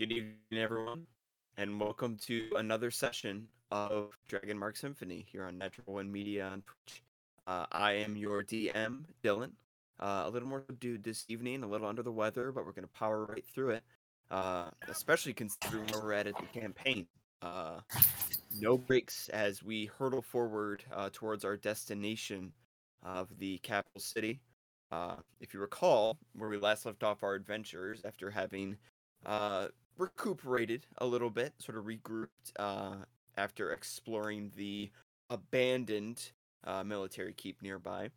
Good evening, everyone, and welcome to another session of Dragon Mark Symphony here on Natural One Media on Twitch. Uh, I am your DM, Dylan. Uh, a little more subdued this evening, a little under the weather, but we're going to power right through it. Uh, especially considering where we're at at the campaign. Uh, no breaks as we hurtle forward uh, towards our destination of the capital city. Uh, if you recall, where we last left off our adventures after having uh, recuperated a little bit, sort of regrouped uh, after exploring the abandoned uh, military keep nearby.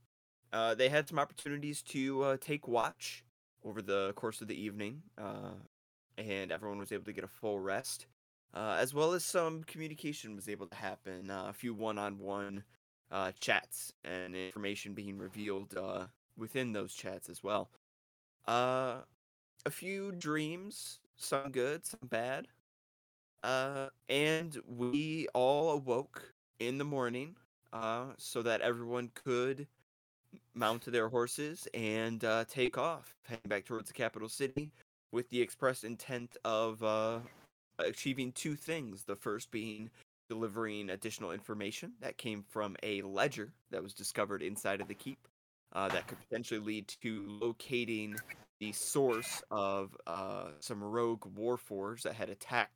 Uh, they had some opportunities to uh, take watch over the course of the evening, uh, and everyone was able to get a full rest, uh, as well as some communication was able to happen. A few one-on-one uh, chats and information being revealed within those chats as well. A few dreams, some good, some bad. Uh, and we all awoke in the morning uh, so that everyone could mount their horses and uh, take off, heading back towards the capital city with the express intent of uh, achieving two things. The first being delivering additional information that came from a ledger that was discovered inside of the keep uh, that could potentially lead to locating the source of uh, some rogue warforged that had attacked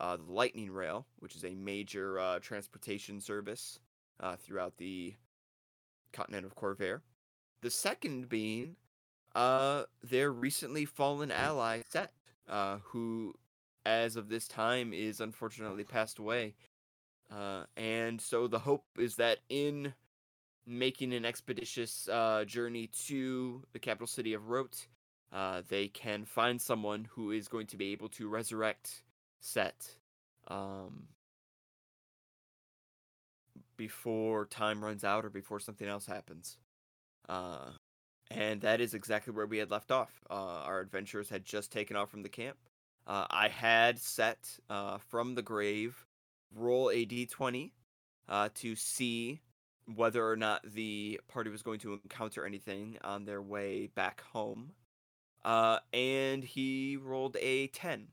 uh, the Lightning Rail, which is a major uh, transportation service uh, throughout the continent of Khorvaire. The second being uh, their recently fallen ally, Set, uh, who, as of this time, is unfortunately passed away. And so the hope is that in making an expeditious journey to the capital city of Wroat, uh, they can find someone who is going to be able to resurrect Set um, before time runs out or before something else happens. Uh, and that is exactly where we had left off. Uh, our adventurers had just taken off from the camp. Uh, I had set uh, from the grave roll a d20 uh, to see whether or not the party was going to encounter anything on their way back home. Uh, and he rolled a 10.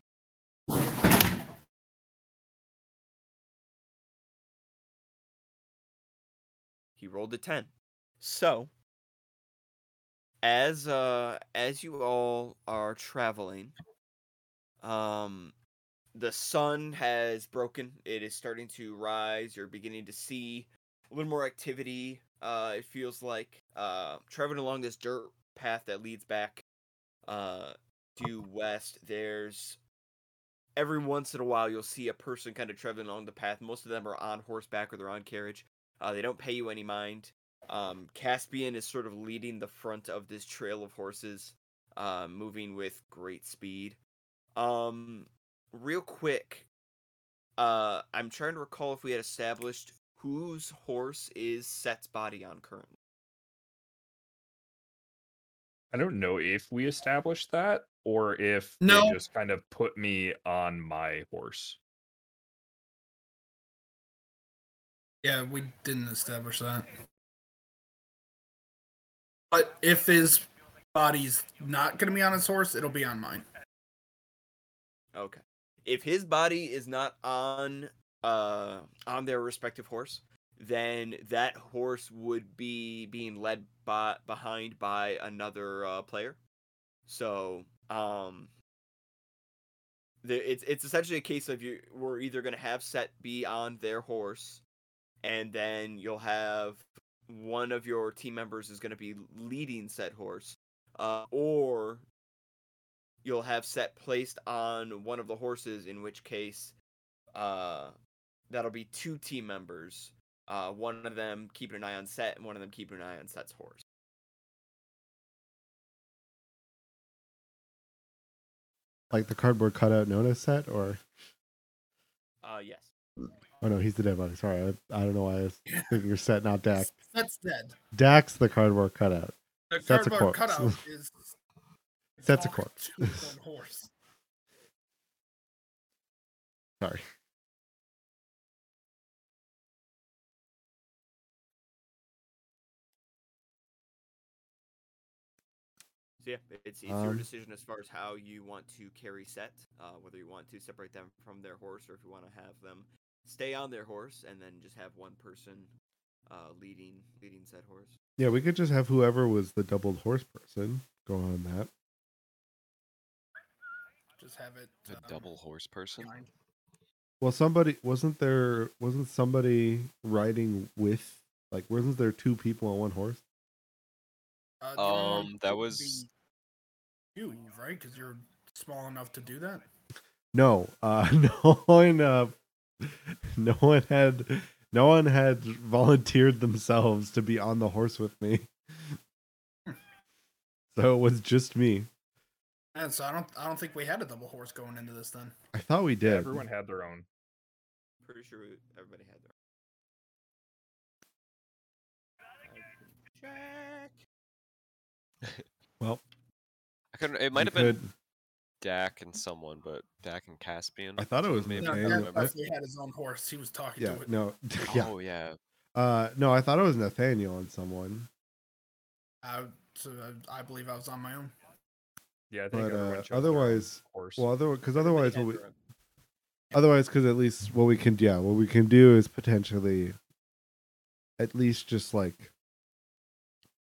He rolled a 10. So, as uh as you all are traveling, um the sun has broken. It is starting to rise. You're beginning to see a little more activity. Uh, it feels like uh, traveling along this dirt path that leads back uh, due west. There's every once in a while you'll see a person kind of traveling along the path. Most of them are on horseback or they're on carriage. Uh, they don't pay you any mind. Um, Caspian is sort of leading the front of this trail of horses, uh, moving with great speed. Um, real quick, uh, I'm trying to recall if we had established whose horse is Set's body on currently. I don't know if we established that or if No. they just kind of put me on my horse. Yeah, we didn't establish that. But if his body's not going to be on his horse, it'll be on mine. Okay. If his body is not on uh on their respective horse, then that horse would be being led by behind by another uh, player. So, um the, it's it's essentially a case of you we're either going to have set be on their horse and then you'll have one of your team members is going to be leading set horse uh, or you'll have set placed on one of the horses in which case uh, that'll be two team members uh, one of them keeping an eye on set and one of them keeping an eye on set's horse Like the cardboard cutout notice set, or uh, yes oh no, he's the dead body. Sorry, I, I don't know why I was thinking you're set, not Dak. That's dead. Dak's the cardboard cutout. The That's a cardboard corpse. cutout is. That's a talking corpse. to his own horse. Sorry. So yeah, it- it's it's your Um, decision as far as how you want to carry set, uh, whether you want to separate them from their horse or if you want to have them stay on their horse and then just have one person uh, leading leading said horse. Yeah, we could just have whoever was the doubled horse person go on that. Just have it. the um, double horse person. behind. Well, somebody wasn't there. Wasn't somebody riding with like? Wasn't there two people on one horse? Uh, the only one Um, that was be you, right? Because you're small enough to do that. No, uh, no one. Uh, no one had. No one had volunteered themselves to be on the horse with me. So it was just me. And so I don't. I don't think we had a double horse going into this then. I thought we did. Everyone had their own. Pretty sure we- everybody had their. Check. Well, I couldn't. It we might have been could- Dak and someone, but Dak and Caspian. I thought it was maybe. No, Nathaniel. I Dak had his own horse. He was talking Yeah. to it. No. Yeah. Oh yeah. Uh, no, I thought it was Nathaniel and someone. I, so I, I believe I was on my own. Yeah, I think But uh, chose their own otherwise, horse. well, other because otherwise, what we, their otherwise, because at least what we can, yeah, what we can do is potentially, at least just like,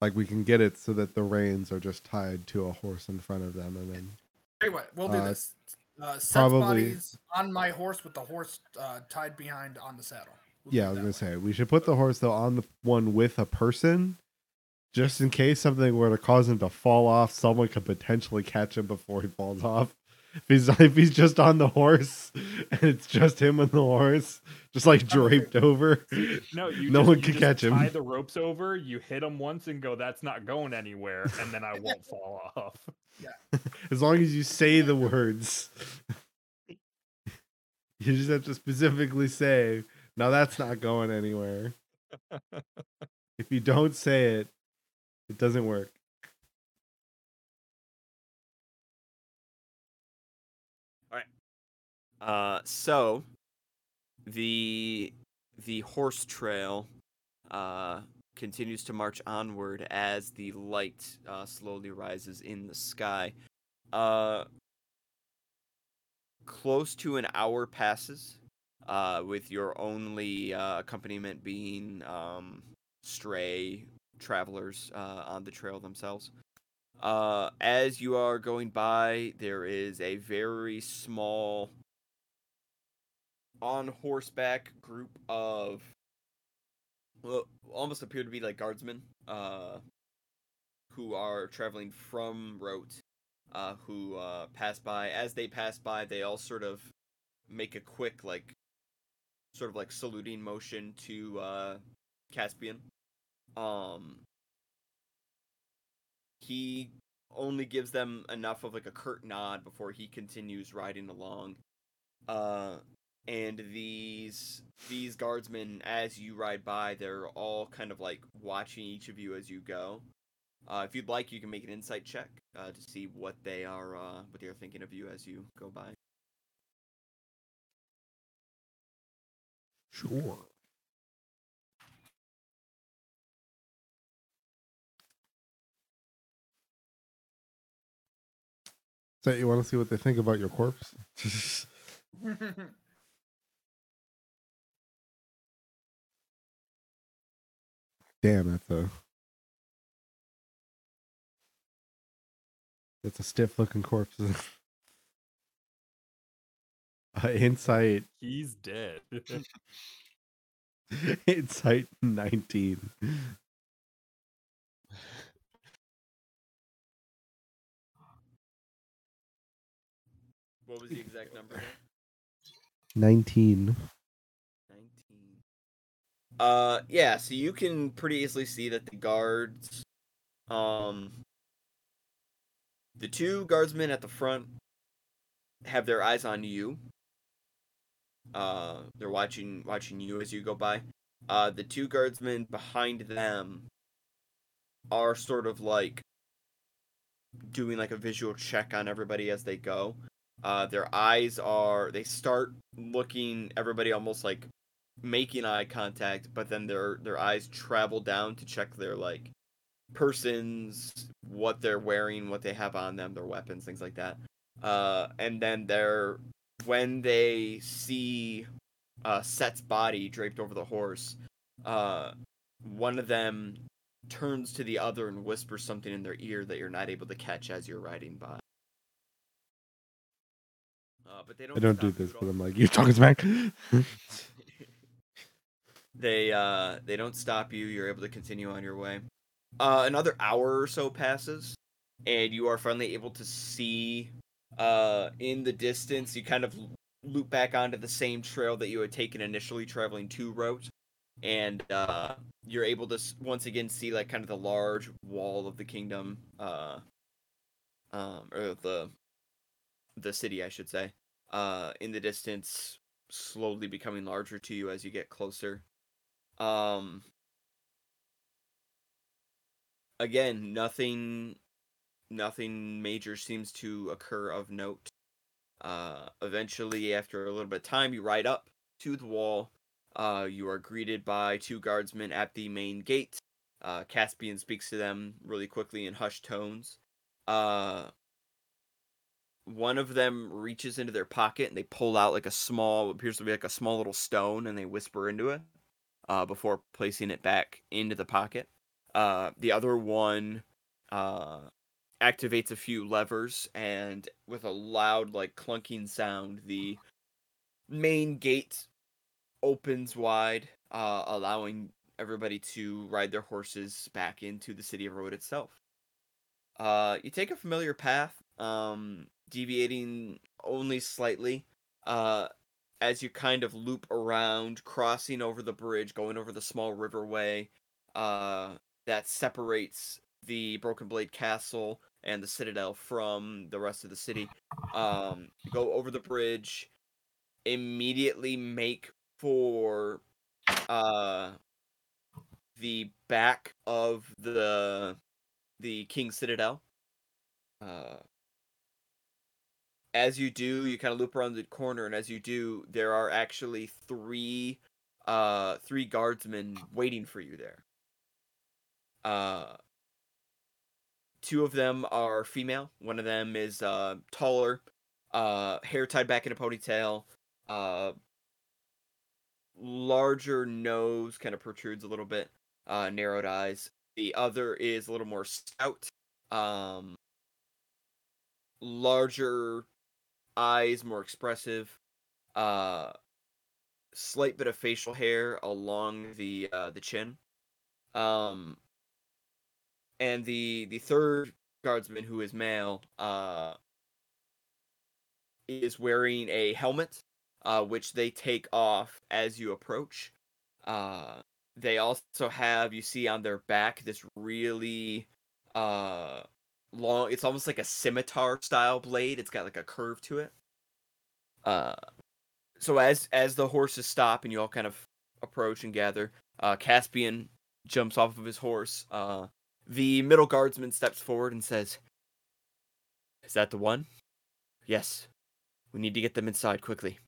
like we can get it so that the reins are just tied to a horse in front of them, and then what, we'll do Uh, this. Uh, probably- on my horse with the horse uh, tied behind on the saddle. We'll yeah, I was gonna way. say we should put the horse though on the one with a person, just in case something were to cause him to fall off. Someone could potentially catch him before he falls off. If he's if he's just on the horse and it's just him and the horse, just like draped over. no, you no just, one you can just catch him. Tie the ropes over. You hit him once and go, "That's not going anywhere," and then I won't fall off. Yeah. As long as you say the words, you just have to specifically say, "Now that's not going anywhere." if you don't say it, it doesn't work. Uh, so the the horse trail uh, continues to march onward as the light uh, slowly rises in the sky. Uh, close to an hour passes, uh, with your only uh, accompaniment being um, stray travelers uh, on the trail themselves. Uh, as you are going by, there is a very small on horseback group of well, almost appear to be like guardsmen uh who are traveling from Wroat uh who uh pass by. As they pass by they all sort of make a quick like sort of like saluting motion to uh Caspian. Um he only gives them enough of like a curt nod before he continues riding along. Uh and these these guardsmen as you ride by they're all kind of like watching each of you as you go uh, if you'd like you can make an insight check uh, to see what they are uh, what they're thinking of you as you go by Sure. So you want to see what they think about your corpse? Damn, that's a that's a stiff looking corpse. uh, insight, He's dead. insight nineteen. what was the exact number? Nineteen. 19 uh yeah so you can pretty easily see that the guards um the two guardsmen at the front have their eyes on you. Uh they're watching watching you as you go by. Uh the two guardsmen behind them are sort of like doing like a visual check on everybody as they go. Uh their eyes are they start looking everybody almost like making eye contact, but then their their eyes travel down to check their like person's what they're wearing, what they have on them, their weapons, things like that. Uh, and then they're when they see uh, Set's body draped over the horse, uh, one of them turns to the other and whispers something in their ear that you're not able to catch as you're riding by. Uh, but they don't. I don't do this, but. I'm like, you're talking smack. they uh they don't stop you. You're able to continue on your way. Uh, another hour or so passes, and you are finally able to see uh in the distance. You kind of loop back onto the same trail that you had taken initially, traveling to Wroat, and uh you're able to once again see like kind of the large wall of the kingdom, uh, um, or the the city, I should say, uh, in the distance, slowly becoming larger to you as you get closer. Um, again, nothing, nothing major seems to occur of note. Uh, eventually, after a little bit of time, you ride up to the wall. Uh, you are greeted by two guardsmen at the main gate. Uh, Caspian speaks to them really quickly in hushed tones. Uh, one of them reaches into their pocket and they pull out like a small, appears to be like a small little stone, and they whisper into it uh, before placing it back into the pocket. Uh, the other one uh, activates a few levers, and with a loud, like clunking sound, the main gate opens wide, uh, allowing everybody to ride their horses back into the city of Wroat itself. Uh, you take a familiar path, um, deviating only slightly, uh, as you kind of loop around, crossing over the bridge, going over the small riverway, uh, that separates the Broken Blade Castle and the Citadel from the rest of the city. Um, go over the bridge, immediately make for uh the back of the the King Citadel. Uh as you do, you kind of loop around the corner, and as you do, there are actually three uh three guardsmen waiting for you there. Uh two of them are female. One of them is uh taller, uh hair tied back in a ponytail, uh larger nose kind of protrudes a little bit, uh narrowed eyes. The other is a little more stout, um larger eyes, more expressive, uh slight bit of facial hair along the uh the chin. Um and the the third guardsman who is male uh is wearing a helmet uh which they take off as you approach uh they also have you see on their back this really uh long it's almost like a scimitar style blade it's got like a curve to it uh so as as the horses stop and you all kind of approach and gather uh caspian jumps off of his horse uh the middle guardsman steps forward and says, Is that the one? Yes. We need to get them inside quickly.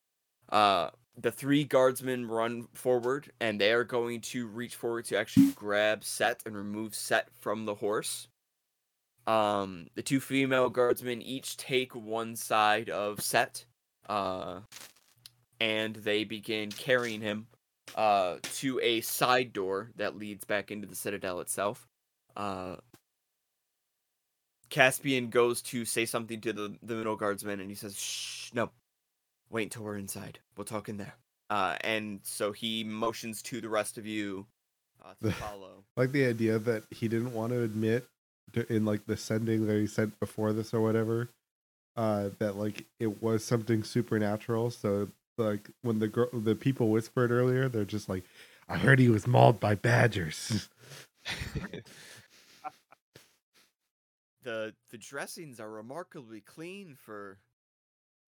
Uh the three guardsmen run forward and they are going to reach forward to actually grab Set and remove Set from the horse. Um the two female guardsmen each take one side of Set. Uh and they begin carrying him uh to a side door that leads back into the citadel itself uh Caspian goes to say something to the, the middle guardsman and he says, Shh, no. Wait until we're inside. We'll talk in there. Uh, and so he motions to the rest of you uh, to follow. like the idea that he didn't want to admit in like the sending that he sent before this or whatever uh that like it was something supernatural so like when the girl the people whispered earlier they're just like i heard he was mauled by badgers The the dressings are remarkably clean for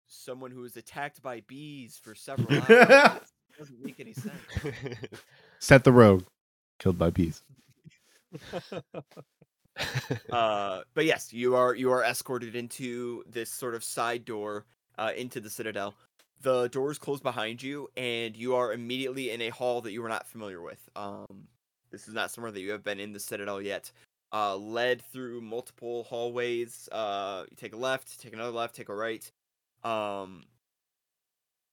someone who was attacked by bees for several hours. Doesn't make any sense. set the rogue killed by bees uh, but yes, you are you are escorted into this sort of side door uh, into the citadel. The doors close behind you, and you are immediately in a hall that you are not familiar with. Um, this is not somewhere that you have been in the citadel yet. uh, led through multiple hallways. Uh, you take a left, take another left, take a right. Um,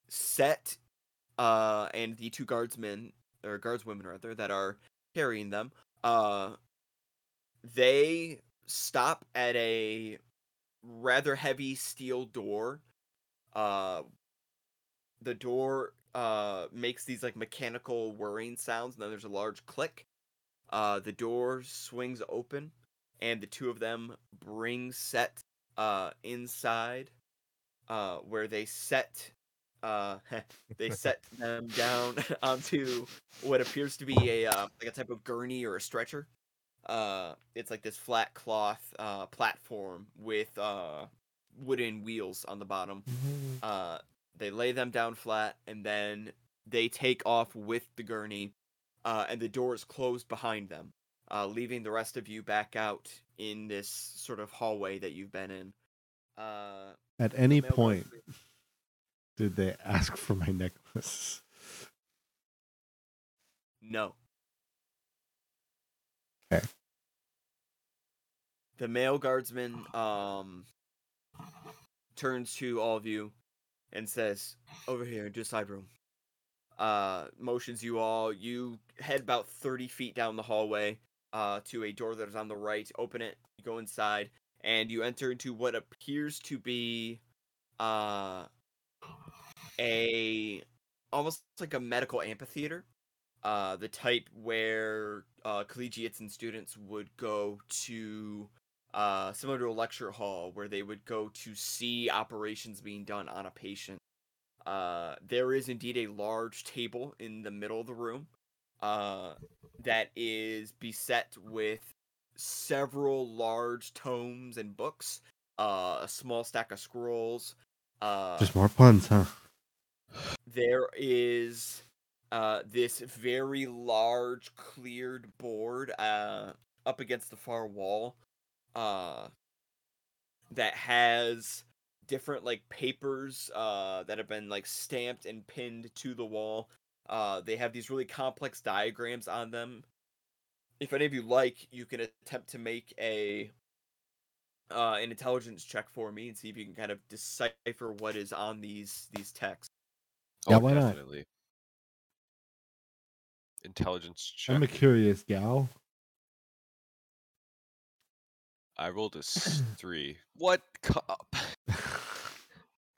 set uh, and the two guardsmen or guardswomen rather that are carrying them. Uh, they stop at a rather heavy steel door. Uh, the door uh makes these like mechanical whirring sounds, and then there's a large click. Uh, the door swings open, and the two of them bring Set uh inside, uh, where they set uh they set them down onto what appears to be a uh, like a type of gurney or a stretcher. Uh, it's like this flat cloth uh platform with uh wooden wheels on the bottom. Uh, they lay them down flat, and then they take off with the gurney, uh, and the door is closed behind them, uh, leaving the rest of you back out in this sort of hallway that you've been in. Uh, At any point, did they ask for my necklace? No. 'Kay. The male guardsman um turns to all of you and says, "Over here, into a side room." Uh, motions you all. You head about thirty feet down the hallway uh, to a door that is on the right. Open it. You go inside, and you enter into what appears to be uh, a almost like a medical amphitheater uh, the type where uh, collegiates and students would go to, uh, similar to a lecture hall, where they would go to see operations being done on a patient. Uh, there is indeed a large table in the middle of the room uh, that is beset with several large tomes and books, uh, a small stack of scrolls. Uh, Just more puns, huh? there is uh this very large cleared board uh up against the far wall uh that has different like papers uh that have been like stamped and pinned to the wall uh they have these really complex diagrams on them if any of you like you can attempt to make a uh an intelligence check for me and see if you can kind of decipher what is on these these texts Yeah, Oh, why not? Intelligence check. I'm a curious gal. I rolled a s- three. What? Co-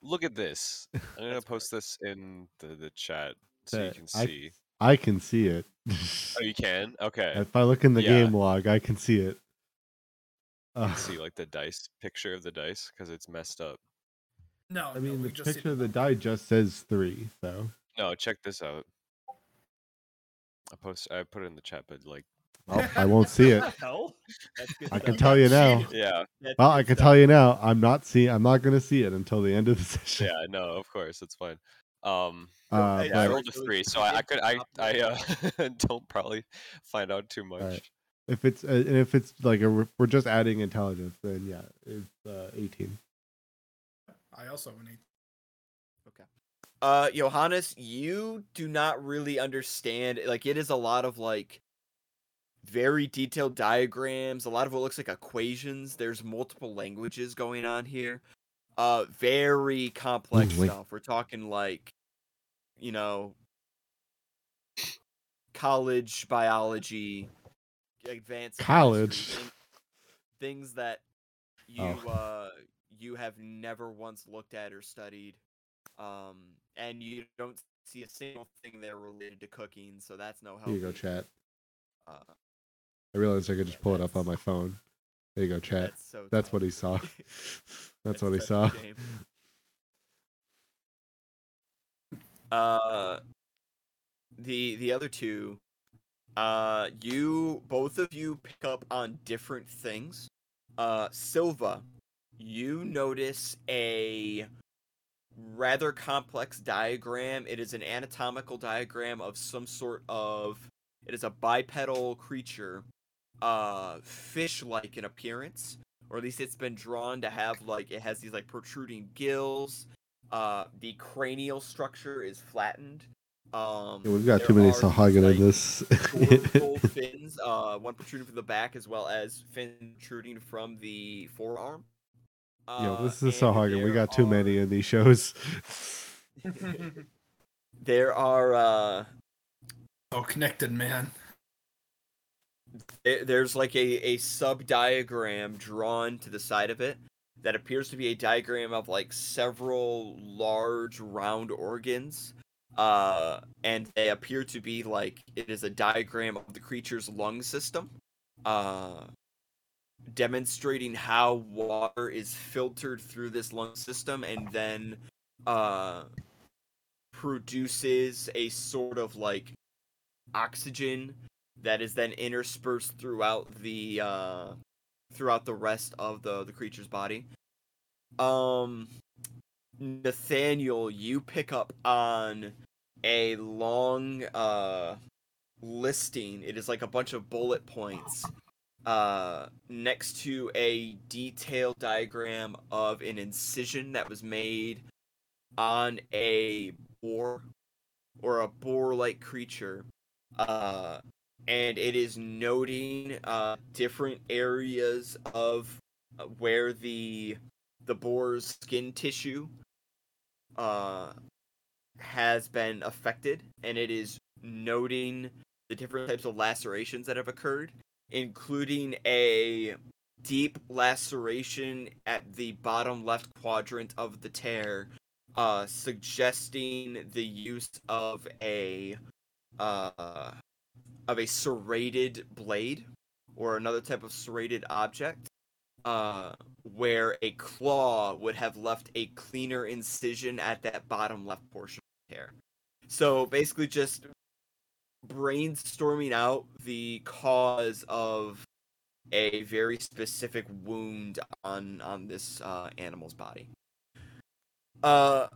Look at this. I'm gonna post this in the, the chat so you That can I- see. I can see it. Oh, you can. Okay. if I look in the Yeah. game log, I can see it. You Uh, can see like the dice picture of the dice because it's messed up. No, I no, mean, we the just picture of the die just says three, so No, check this out. I post. I put it in the chat, but like, well, I won't see it. Hell? I can tell you now. yeah, That's Well, I can stuff. tell you now. I'm not seeing. I'm not gonna see it until the end of the session. yeah. No, of course, it's fine. Um, Uh, Hey, yeah, I but rolled a so three, so I, I could. I. I uh, don't probably find out too much. Alright. if it's uh, and if it's like a, we're just adding intelligence, then yeah, it's uh, 18. I also have an eight. Uh, Johannes, you do not really understand. Like, it is a lot of like very detailed diagrams. A lot of what looks like equations. There's multiple languages going on here. Uh, very complex wait. stuff. We're talking like, you know, college biology, advanced College? thing- things that you Oh. uh you have never once looked at or studied um and you don't see a single thing there related to cooking so that's no help Here you go, chat. uh, I realized I could just pull it up on my phone. There you go, chat. that's so That's what he saw. That's what he saw. uh the the other two uh you both of you pick up on different things uh silva you notice a rather complex diagram it is an anatomical diagram of some sort of it is a bipedal creature uh fish like in appearance or at least it's been drawn to have like it has these like protruding gills uh the cranial structure is flattened Um, Yeah, we've got too many are Sahuagin like, in this. dorsal fins, uh, one protruding from the back as well as fin protruding from the forearm. Yo, Uh, this is and Sahuagin. We got too are- many in these shows. There are uh, Oh, connected, man. There- there's like a a sub diagram drawn to the side of it that appears to be a diagram of like several large round organs. Uh, and they appear to be like it is a diagram of the creature's lung system. Uh, demonstrating how water is filtered through this lung system and then uh produces a sort of like oxygen that is then interspersed throughout the uh throughout the rest of the the creature's body. Um Nathaniel, you pick up on a long uh listing. It is like a bunch of bullet points uh next to a detailed diagram of an incision that was made on a boar or a boar-like creature uh and it is noting uh different areas of uh, where the the boar's skin tissue uh has been affected and it is noting the different types of lacerations that have occurred including a deep laceration at the bottom left quadrant of the tear uh suggesting the use of a uh of a serrated blade or another type of serrated object uh where a claw would have left a cleaner incision at that bottom left portion of tear so basically just brainstorming out the cause of a very specific wound on on this uh, animal's body. Uh,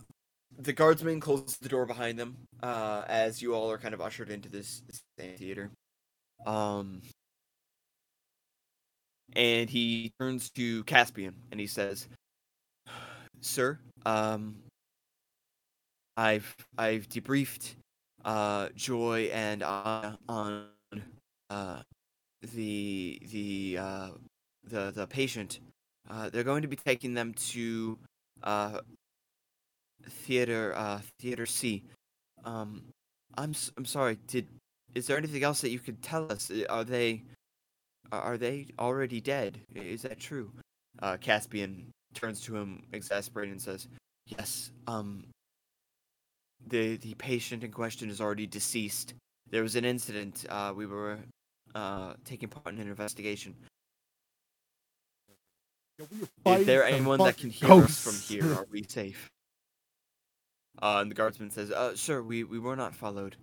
the guardsman closes the door behind them uh, as you all are kind of ushered into this, this theater. Um, and he turns to Caspian and he says, "Sir, um, I've I've debriefed uh, Joy and I on uh, the the uh, the the patient. Uh, they're going to be taking them to uh, theater uh, theater C. Um, I'm I'm sorry. Did is there anything else that you could tell us? Are they are- are they already dead? Is that true? Uh, Caspian turns to him, exasperated, and says, "Yes. Um, the the patient in question is already deceased. There was an incident. Uh, we were uh taking part in an investigation. Is there anyone that can hear us from here? Are we safe? Uh, and the guardsman says, uh, "Sir, we we were not followed.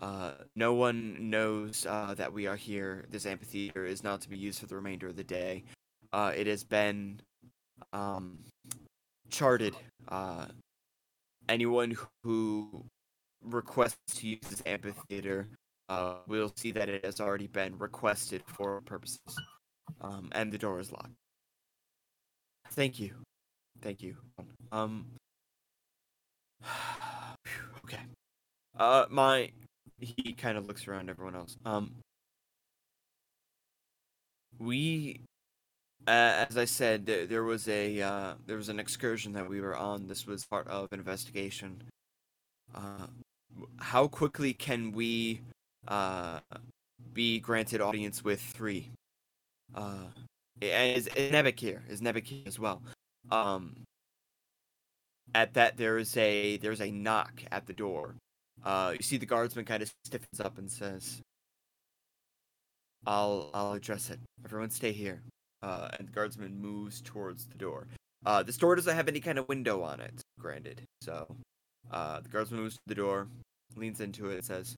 Uh, no one knows uh that we are here. This amphitheater is not to be used for the remainder of the day. Uh, it has been um charted. Uh, anyone who requests to use this amphitheater uh, will see that it has already been requested for purposes. Um, and the door is locked. Thank you. Thank you. Um. okay. Uh, my. He kind of looks around everyone else. Um. We uh, as I said, there, there was a uh, there was an excursion that we were on. This was part of an investigation. Uh, how quickly can we uh, be granted audience with three? Uh, is, is Nebek here? Is Nebek here as well? Um, at that, there is a there's a knock at the door. Uh, you see the guardsman kind of stiffens up and says, "I'll I'll address it. Everyone, stay here." uh, and the guardsman moves towards the door. Uh, this door doesn't have any kind of window on it, granted. So, uh, the guardsman moves to the door, leans into it, and says,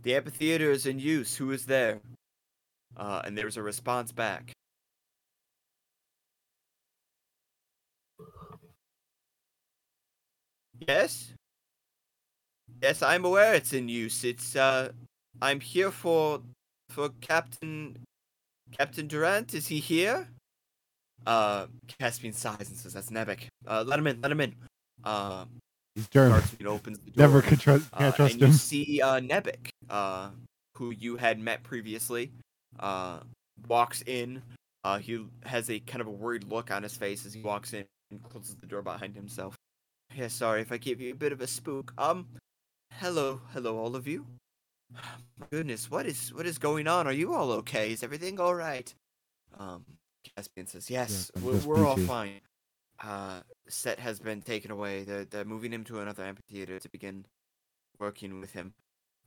"The amphitheater is in use. Who is there?" Uh, and there's a response back. Yes. Yes, I'm aware it's in use. It's uh, I'm here for for Captain Captain Durant. Is he here? Uh, Caspian sighs and says, "That's Nebek. Uh, let him in. Let him in." Uh, He's German. starts opens the door. Never trust. Uh, Can't trust and him. see Nebek. Can't Uh, trust and you him. see uh. Nebek, uh, who you had met previously, uh, walks in. Uh, he has a kind of a worried look on his face as he walks in and closes the door behind himself. Yeah, sorry if I gave you a bit of a spook. Um, hello, hello, all of you. My goodness, what is what is going on? Are you all okay? Is everything all right? Um, Caspian says, yes, I'm we're, we're all fine. Uh, Set has been taken away. They're, they're moving him to another amphitheater to begin working with him.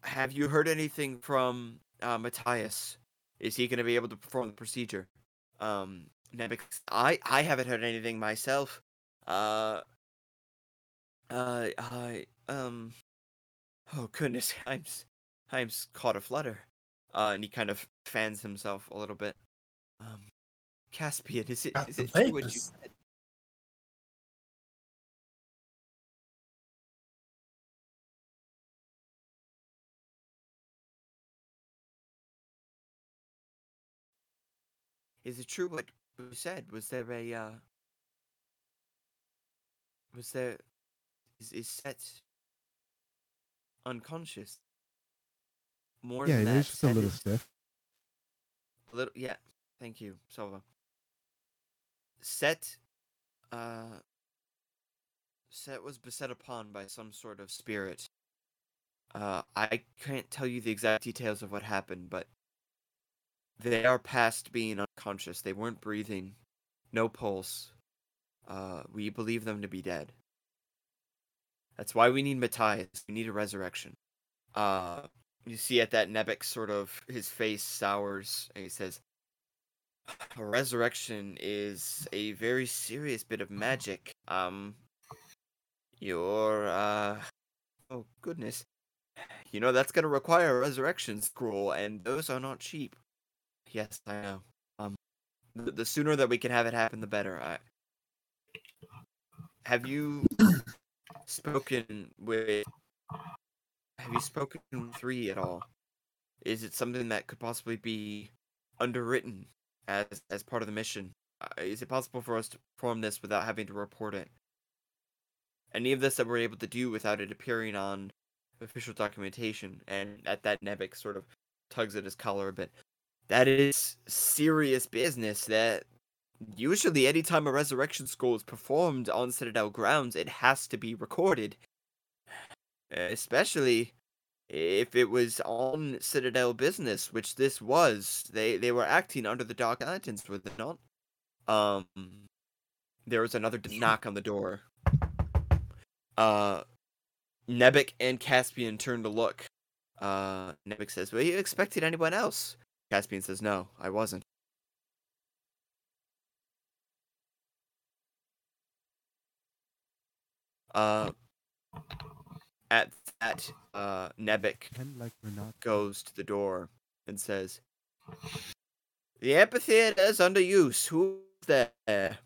Have you heard anything from uh, Matthias? Is he going to be able to perform the procedure? Um, Nebek, I I haven't heard anything myself. Uh, uh, I um, oh goodness, I'm I'm caught a flutter. Uh, and he kind of fans himself a little bit. Um, Caspian, is it Got is it true what you said? Is it true what you said? Was there a uh was there is is set unconscious? More Yeah, than he's that, just a little is stiff. a little yeah, thank you, Sova. Set uh Set was beset upon by some sort of spirit. Uh I can't tell you the exact details of what happened, but they are past being unconscious. They weren't breathing, no pulse. Uh, we believe them to be dead. That's why we need Matthias. We need a resurrection. Uh, you see at that Nebek sort of his face sours and he says, "A resurrection is a very serious bit of magic. Um, your uh, oh goodness, you know that's gonna require a resurrection scroll, and those are not cheap." Yes, I know. Um, the, the sooner that we can have it happen, the better. I have you spoken with? Have you spoken three at all? Is it something that could possibly be underwritten as as part of the mission? Uh, is it possible for us to perform this without having to report it? Any of this that we're able to do without it appearing on official documentation? And at that, Nebek sort of tugs at his collar a bit that is serious business that usually anytime a resurrection scroll is performed on citadel grounds it has to be recorded. Especially if it was on citadel business which this was. They they were acting under the dark lanterns were they not? Um there was another knock on the door. Uh nebek and caspian turn to look. Uh nebek says were you expecting anyone else? Caspian says, No, I wasn't. Uh, at that, uh, Nebek like goes to the door and says, The amphitheater is under use. Who's there?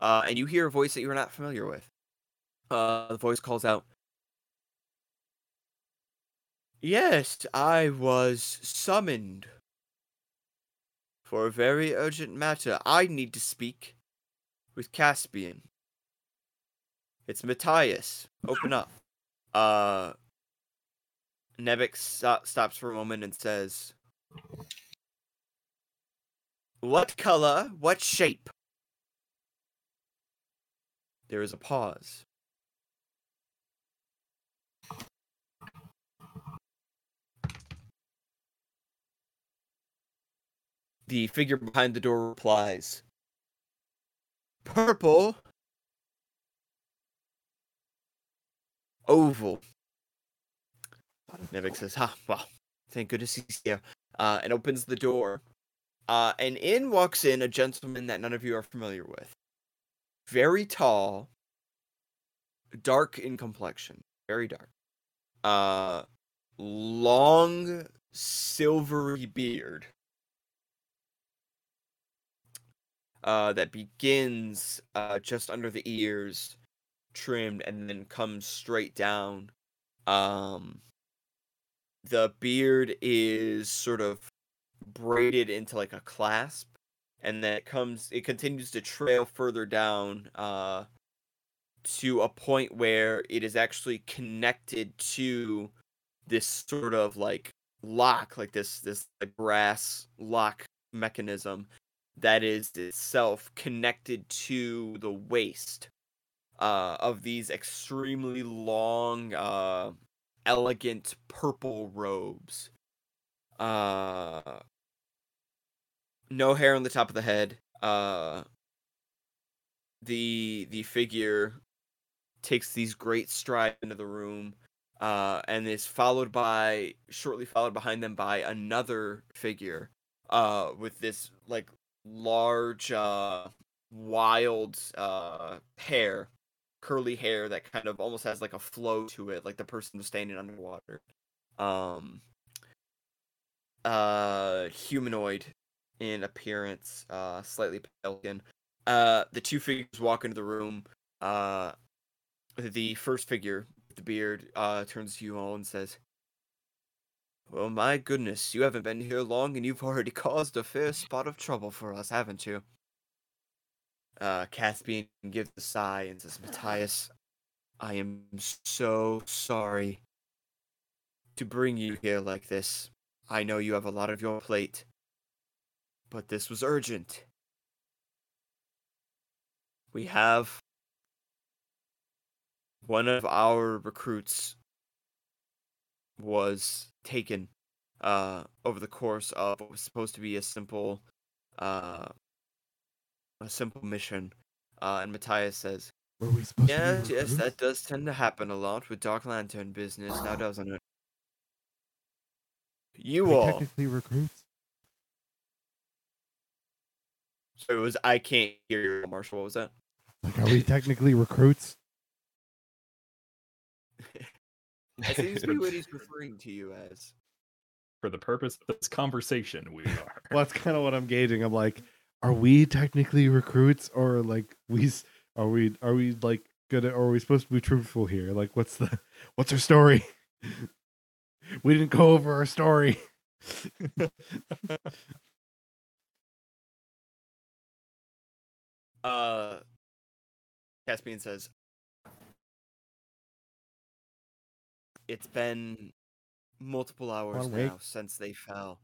Uh, and you hear a voice that you're not familiar with. Uh, the voice calls out, Yes, I was summoned for a very urgent matter. I need to speak with Caspian. It's Matthias. Open up. Uh, Nebek sto- stops for a moment and says, What color? What shape? There is a pause. The figure behind the door replies, Purple. Oval. Nebek says, Ha, well, thank goodness he's here. Uh, and opens the door. Uh, and in walks in a gentleman that none of you are familiar with. Very tall, dark in complexion, very dark. Uh, long, silvery beard. Uh, that begins uh, just under the ears, trimmed, and then comes straight down. Um, the beard is sort of braided into like a clasp, and then it comes, it continues to trail further down, uh, to a point where it is actually connected to this sort of like lock, like this this like brass lock mechanism that is itself connected to the waist uh, of these extremely long, uh, elegant purple robes. Uh, no hair on the top of the head. Uh, the the figure takes these great strides into the room, uh, and is followed by shortly followed behind them by another figure, uh, with this like large, uh, wild uh hair, curly hair that kind of almost has like a flow to it, like the person was standing underwater. Um, uh, humanoid in appearance, uh, slightly pale skin. Uh, the two figures walk into the room. Uh, the first figure, with the beard, uh, turns to you all and says, "Well, my goodness, you haven't been here long, and you've already caused a fair spot of trouble for us, haven't you?" Uh, Caspian gives a sigh and says, "Matthias, I am so sorry to bring you here like this. I know you have a lot of your plate, but this was urgent. We have one of our recruits was taken uh over the course of what was supposed to be a simple uh a simple mission uh and matthias says Were we supposed yes to be yes that does tend to happen a lot with dark lantern business now doesn't it you Are we all technically recruits. so it was i can't hear you marshall what was that Like, are we technically recruits? that seems to be what he's referring to you as For the purpose of this conversation, we are. Well, that's kind of what I'm gauging. I'm like, are we technically recruits, or like we are we are we like or are we supposed to be truthful here? Like, what's the what's our story? we didn't go over our story. Uh, Caspian says, "It's been multiple hours now since they fell.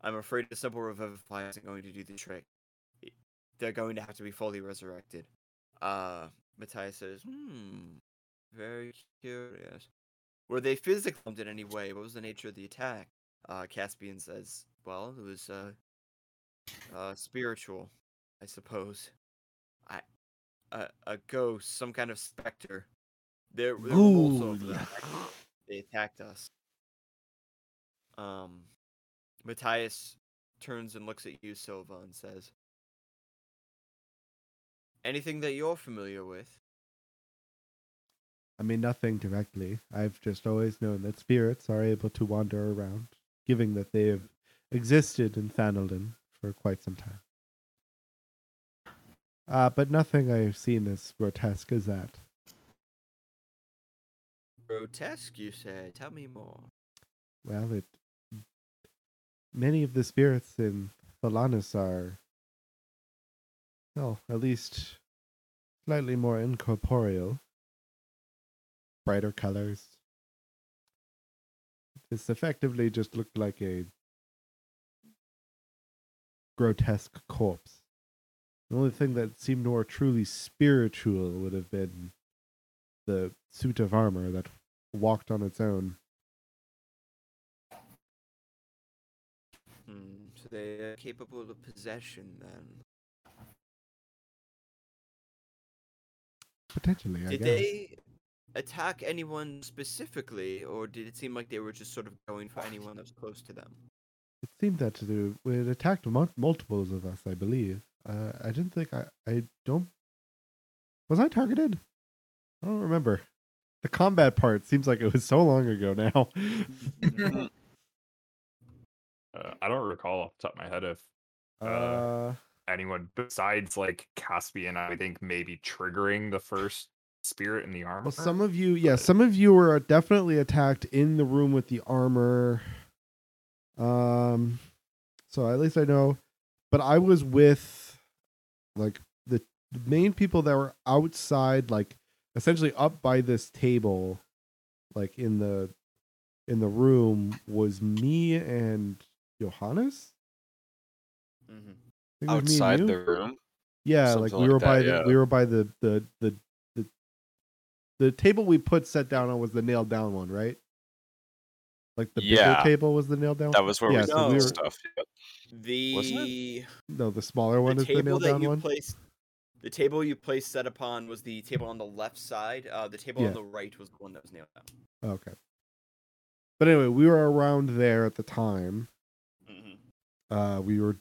I'm afraid a simple revivify isn't going to do the trick. They're going to have to be fully resurrected." Uh, Matthias says, "Hmm, very curious. Were they physically harmed in any way? What was the nature of the attack?" Uh, Caspian says, "Well, it was uh, uh, spiritual, I suppose." I, a, a ghost, some kind of specter. There, there were multiple of them. They attacked us. Um, Matthias turns and looks at you, Silva, and says, "Anything that you're familiar with?" I mean, nothing directly. I've just always known that spirits are able to wander around, given that they have existed in Fanelin for quite some time. Uh, but nothing I've seen as grotesque as that. Grotesque, you say? Tell me more. Well, it. Many of the spirits in Thelanis are. Well, at least slightly more incorporeal. Brighter colors. This effectively just looked like a grotesque corpse. The only thing that seemed more truly spiritual would have been the suit of armor that walked on its own. Hmm, so they are capable of possession, then. Potentially, I Did guess. they attack anyone specifically, or did it seem like they were just sort of going for anyone that was close to them? It seemed that to it attacked mul- multiples of us, I believe. Uh, I didn't think I. I don't. Was I targeted? I don't remember. The combat part seems like it was so long ago now. Uh, I don't recall off the top of my head if uh, anyone besides like Caspian, I think maybe triggering the first spirit in the armor. well, some of you, yeah, some of you were definitely attacked in the room with the armor. Um, so at least I know. But I was with, like, the main people that were outside, like essentially up by this table, like in the in the room, was me and Johannes. hmm I think it was me and Outside the room. Yeah, like Something we like were by that, the yeah. we were by the the the the the table we put set down on was the nailed down one, right? Like the bigger table was the nailed down. That was where Yeah, we so we the were- stuff. Yeah. The no, the smaller one the is the table nailed that down you one. placed the table you placed set upon was the table on the left side. Uh, the table Yeah. on the right was the one that was nailed down. Okay. But anyway, we were around there at the time. hmm Uh, we were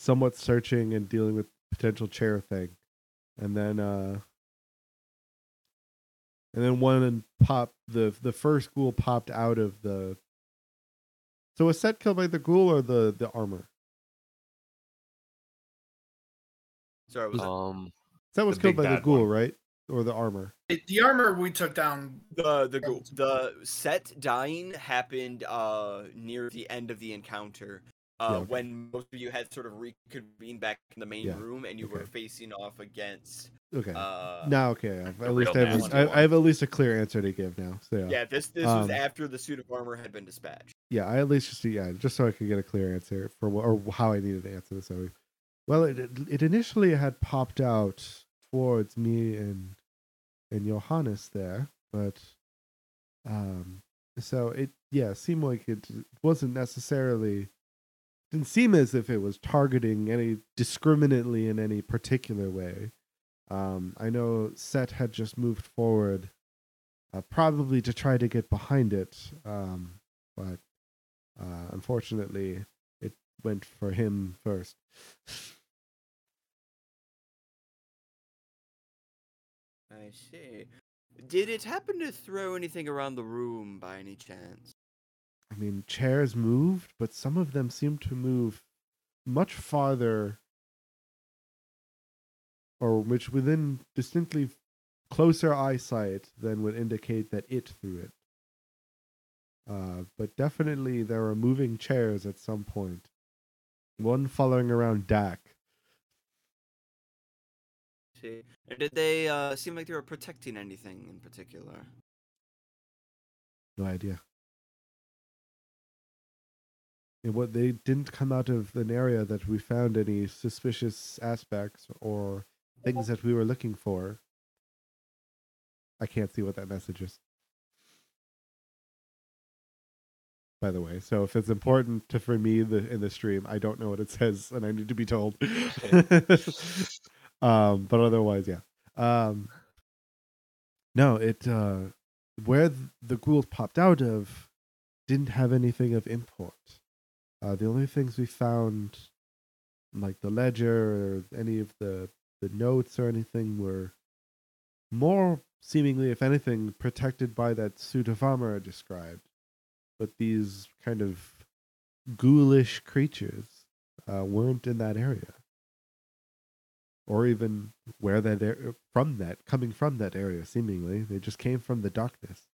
somewhat searching and dealing with potential chair thing, and then uh, and then one pop the the first ghoul popped out of the. So was Set killed by the ghoul or the the armor? Sorry, was Um, Set was killed by the bad ghoul, one. right? Or the armor? It- the armor we took down. the the ghoul- the set dying happened uh near the end of the encounter. Uh, Yeah, okay. when most of you had sort of reconvened back in the main Yeah, room and you were facing off against Okay. uh now, okay. I've, at least I have, I. I have at least a clear answer to give now. So yeah, yeah this this Um, was after the suit of armor had been dispatched. yeah, I at least just yeah, just so I could get a clear answer for what or how I needed to answer this. So, well, it it initially had popped out towards me and and Johannes there, but um, so it yeah seemed like it wasn't necessarily didn't seem as if it was targeting any discriminately in any particular way. Um, I know Set had just moved forward, uh, probably to try to get behind it, um, but uh, unfortunately, it went for him first. I see. Did it happen to throw anything around the room by any chance? I mean, chairs moved, but some of them seemed to move much farther, or which within distinctly closer eyesight than would indicate that it threw it. Uh, but definitely there were moving chairs at some point. One following around Dak. See. And did they uh seem like they were protecting anything in particular? No idea. And what they didn't come out of an area that we found any suspicious aspects or things that we were looking for. I can't see what that message is. By the way, so if it's important to for me the in the stream, I don't know what it says and I need to be told. um, but otherwise, yeah. Um, no, it uh, where the ghouls popped out of didn't have anything of import. Uh, the only things we found, like the ledger or any of the the notes or anything, were more seemingly, if anything, protected by that suit of armor I described. But these kind of ghoulish creatures uh, weren't in that area, or even where ar- from that coming from that area. Seemingly, they just came from the darkness.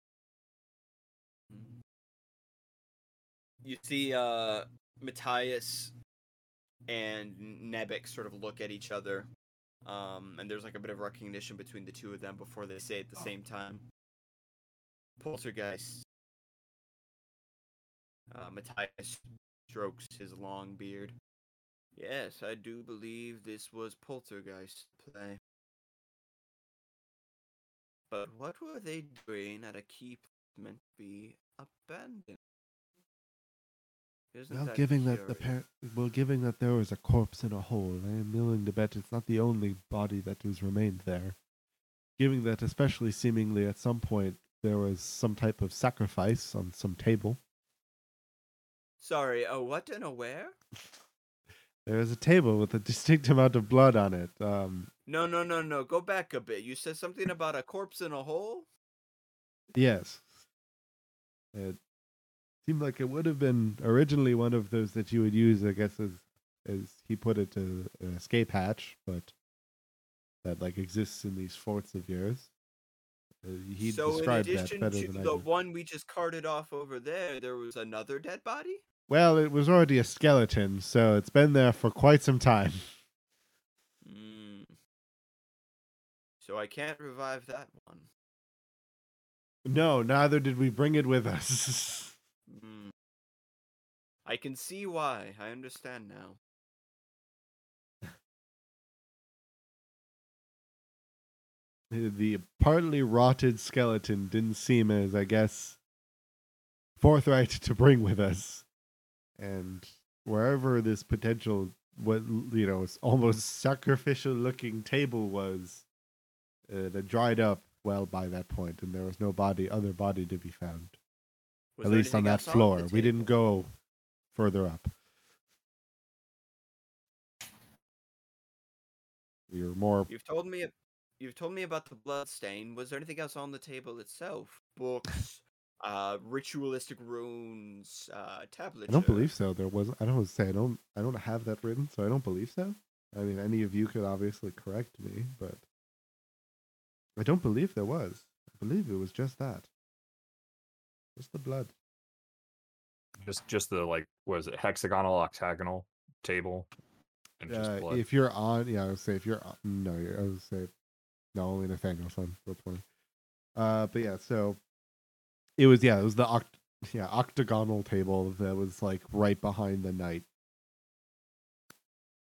You see uh Matthias and Nebek sort of look at each other. Um, and there's like a bit of recognition between the two of them before they say at the same time. Poltergeist. Uh, Matthias strokes his long beard. Yes, I do believe this was Poltergeist play. But what were they doing at a keep meant to be abandoned? Isn't Well, that giving that the curious? well, giving that there was a corpse in a hole, I am willing to bet it's not the only body that was remained there. Giving that, especially seemingly at some point, there was some type of sacrifice on some table. Sorry, a what and a where? There is a table with a distinct amount of blood on it. Um, No, no, no, no. Go back a bit. You said something about a corpse in a hole? yes, it seemed like it would have been originally one of those that you would use, I guess, as as he put it, an escape hatch, but that like exists in these forts of yours. Uh, he so in described that better to than I the did. one we just carted off over there, there was another dead body? Well, it was already a skeleton, so it's been there for quite some time. Mm. So I can't revive that one. No, neither did we bring it with us. Hmm. I can see why. I understand now. the partly rotted skeleton didn't seem as, I guess, forthright to bring with us. And wherever this potential, what you know, almost sacrificial looking table was, uh, it had dried up well by that point, and there was no body, other body to be found. Was At least on that floor. We didn't go further up. We were more You've told me. You've told me about the blood stain. Was there anything else on the table itself? Books, uh, ritualistic runes, uh, tablet. I don't believe so. There was. I don't say. I don't. I don't have that written, so I don't believe so. I mean, any of you could obviously correct me, but I don't believe there was. I believe it was just that. Just the blood. Just just the like was it hexagonal octagonal table and just Uh, blood. if you're on, yeah, I would say if you're on, no, you're, I would say no, only Nathaniel's on roll twenty. Uh, but yeah, so it was yeah, it was the oct- yeah octagonal table that was like right behind the knight.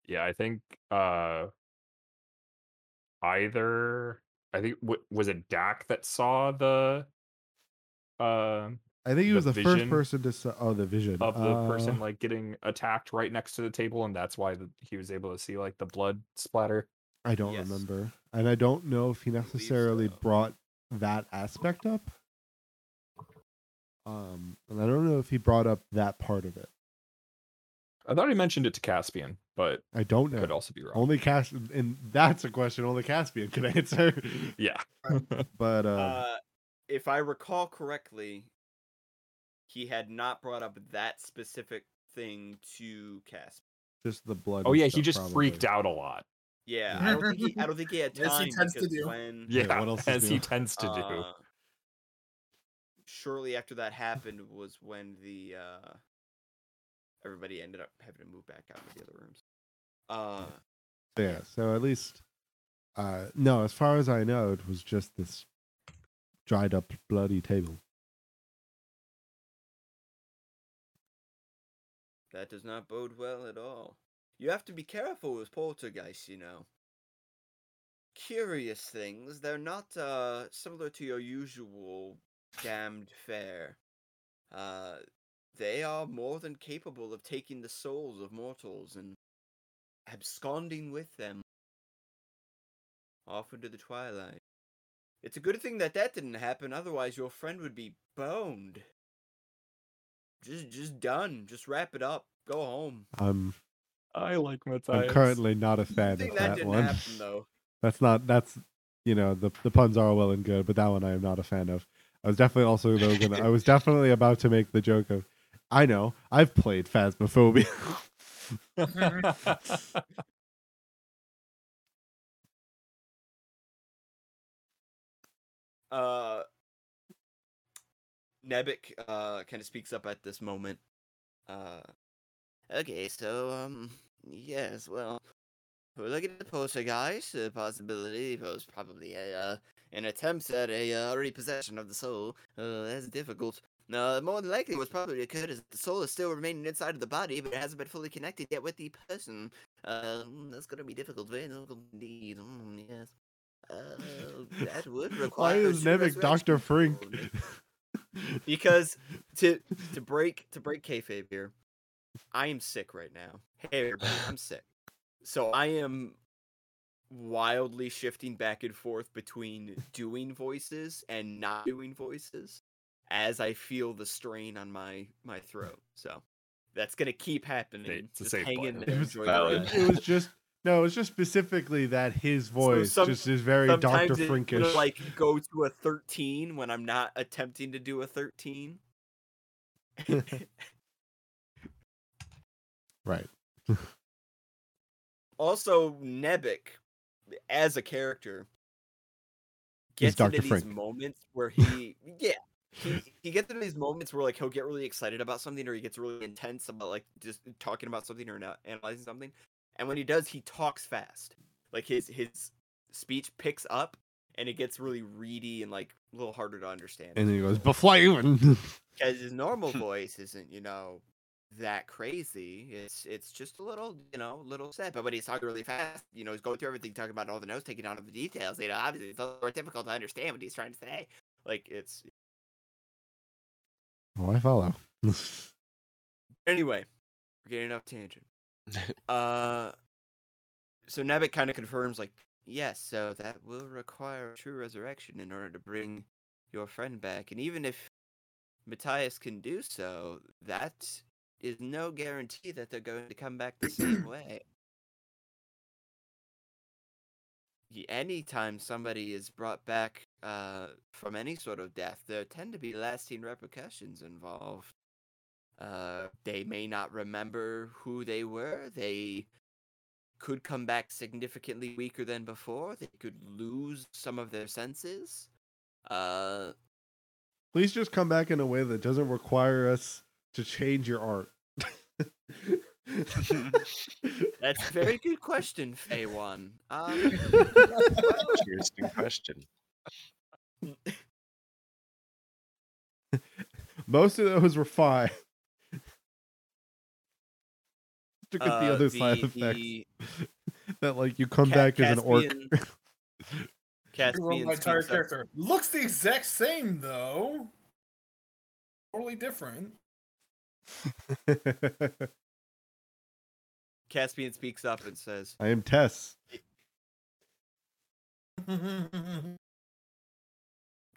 Yeah, I think uh either I think w- was it Dak that saw the uh I think he The was the first person to s- oh the vision of the Uh, person like getting attacked right next to the table and that's why the, he was able to see like the blood splatter. I don't Yes. remember, and I don't know if he necessarily so. brought brought that aspect up. Um, and I don't know if he brought up that part of it. I thought he mentioned it to Caspian, but I don't know. could also be wrong. Only Cas, and that's a question only Caspian can answer. yeah. but uh, Uh, if I recall correctly, he had not brought up that specific thing to Casp. just the blood. oh and yeah, he just probably. freaked out a lot. Yeah, I don't think he. I don't think he had Yes, he tends to do. when Yeah, Yeah, what else is as he new? tends to do. uh, shortly after that happened was when the uh, everybody ended up having to move back out of the other rooms. Uh, Yeah, so at least, uh, no, as far as I know, it was just this dried up, bloody table. that does not bode well at all. You have to be careful with poltergeists, you know. Curious things. They're not uh similar to your usual damned fare. Uh they are more than capable of taking the souls of mortals and absconding with them off into the twilight. It's a good thing that that didn't happen, otherwise your friend would be boned. Just just done. Just wrap it up. Go home. I'm I like I'm currently not a fan of think that, that, didn't one. happen though. That's not that's you know the the puns are well and good, but that one I am not a fan of. I was definitely also though gonna I was definitely about to make the joke of I know I've played Phasmophobia. Uh uh kind of speaks up at this moment. Uh Okay, so um yes, well we're looking at the poster, guys. the possibility was probably a uh, an attempt at a uh, repossession of the soul. Uh, that's difficult. Uh, more than likely, what's probably occurred is the soul is still remaining inside of the body, but it hasn't been fully connected yet with the person. Uh, that's gonna be difficult, very difficult indeed. Mm, yes. Uh, that would require. Why is true Nebek Doctor Frink? because to to break to break kayfabe here, I am sick right now. Hey everybody, I'm sick. So I am wildly shifting back and forth between doing voices and not doing voices as I feel the strain on my my throat. So that's gonna keep happening. it's a Just safe hang in there. It was enjoy the it was just no, it's just specifically that his voice some- just is very Doctor Frinkish. like go to a 13 when I'm not attempting to do a 13. right. also, Nebek, as a character, gets into these Frink. moments where he, yeah, he, he gets into these moments where like he'll get really excited about something, or he gets really intense about like just talking about something or not analyzing something. And when he does, he talks fast. Like his his speech picks up and it gets really reedy and like a little harder to understand. And then he goes, "Beflaven." because his normal voice isn't, you know, that crazy. It's it's just a little, you know, a little sad. But when he's talking really fast, you know, he's going through everything, talking about all the notes, taking out all the details. You know, obviously it's a little more difficult to understand what he's trying to say. Like it's oh, I follow. anyway. We're getting off tangent. Uh, so Nebek kind of confirms, like, yes, so that will require a true resurrection in order to bring your friend back. And even if Matthias can do so, that is no guarantee that they're going to come back the same way. Anytime somebody is brought back uh, from any sort of death, there tend to be lasting repercussions involved. Uh, they may not remember who they were. They could come back significantly weaker than before. They could lose some of their senses. Uh, Please just come back in a way that doesn't require us to change your art. that's a very good question, Fay One. Um, Interesting question. Most of those were fine. Look at the uh, other side the- effects the that like you come Ca- back as an orc. Caspian- I wrote Caspian my entire character looks the exact same though. Totally different. Caspian speaks up and says, I am Tess.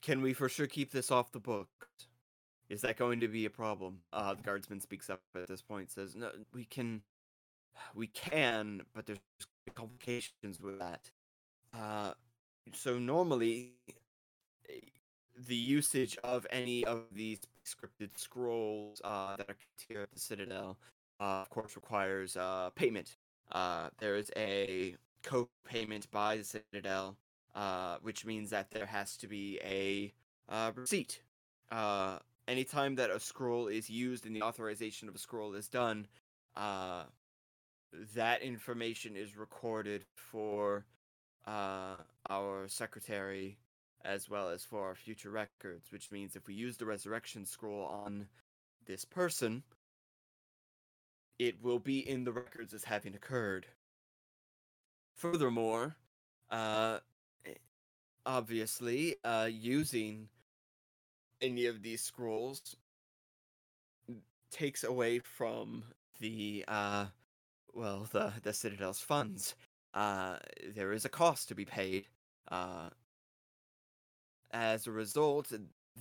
"Can we for sure keep this off the books? Is that going to be a problem?" Uh, the guardsman speaks up at this point. Says, "No, we can, we can, but there's complications with that. Uh, so normally, eh, the usage of any of these scripted scrolls uh, that are here at the Citadel, uh, of course, requires uh, payment. Uh, there is a co-payment by the Citadel, uh, which means that there has to be a receipt. Anytime that a scroll is used and the authorization of a scroll is done, that information is recorded for uh, our secretary as well as for our future records, which means if we use the resurrection scroll on this person, it will be in the records as having occurred. Furthermore, uh, eh, obviously, uh, using any of these scrolls takes away from the uh, well, the the Citadel's funds. Uh, there is a cost to be paid. Uh, as a result,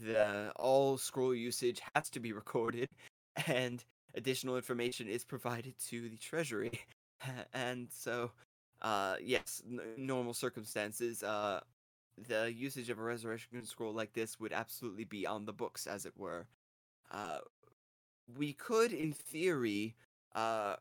the all scroll usage has to be recorded, and additional information is provided to the treasury. and so, uh, yes, n- normal circumstances, uh, the usage of a resurrection scroll like this would absolutely be on the books, as it were. Uh, we could, in theory, uh,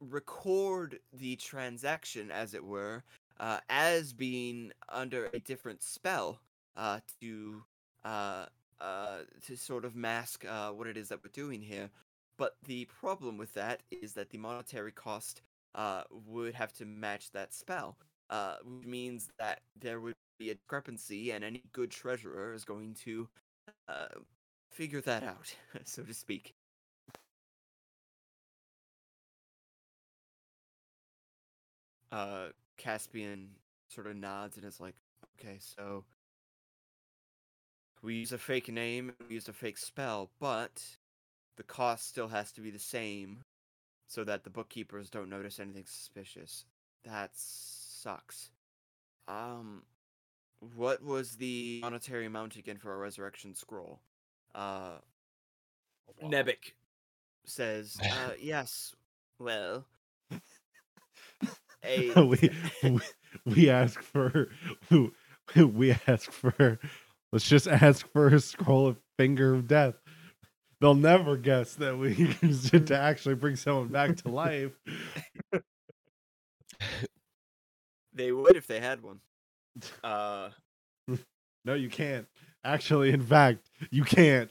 record the transaction, as it were, uh, as being under a different spell uh, to uh, uh, to sort of mask uh, what it is that we're doing here. But the problem with that is that the monetary cost uh, would have to match that spell, which means that there would be a discrepancy, and any good treasurer is going to figure that out, so to speak. Uh, Caspian sort of nods and is like, "Okay, so we use a fake name, we use a fake spell, but the cost still has to be the same, so that the bookkeepers don't notice anything suspicious. That sucks. Um, what was the monetary amount again for a resurrection scroll? Uh, Nebek says, uh, yes. Well, a we, we we ask for we ask for let's just ask for a scroll of finger of death. They'll never guess that we used it to actually bring someone back to life. they would if they had one. Uh, No, you can't. Actually, in fact, you can't.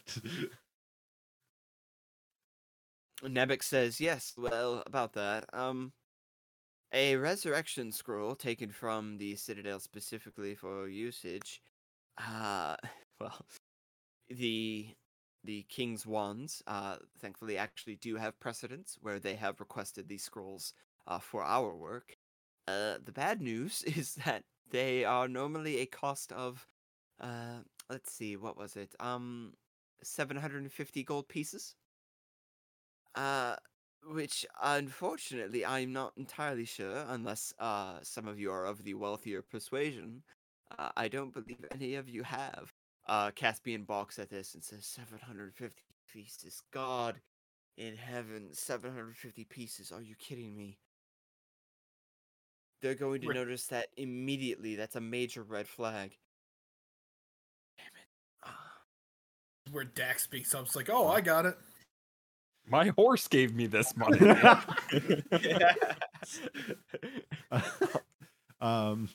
Nebek says, yes, well, about that. Um, A resurrection scroll taken from the Citadel specifically for usage. Uh, well, the the king's wands, uh, thankfully, actually do have precedence where they have requested these scrolls uh, for our work. Uh, the bad news is that they are normally a cost of, uh, let's see, what was it? Um, 750 gold pieces. Uh, which unfortunately I'm not entirely sure, unless uh some of you are of the wealthier persuasion. Uh, I don't believe any of you have. Uh, Caspian balks at this and says 750 pieces. God in heaven, 750 pieces. Are you kidding me? They're going to We're- notice that immediately. That's a major red flag. Damn it. Ah. Where Dax speaks up, it's like, oh, I got it. My horse gave me this money. um,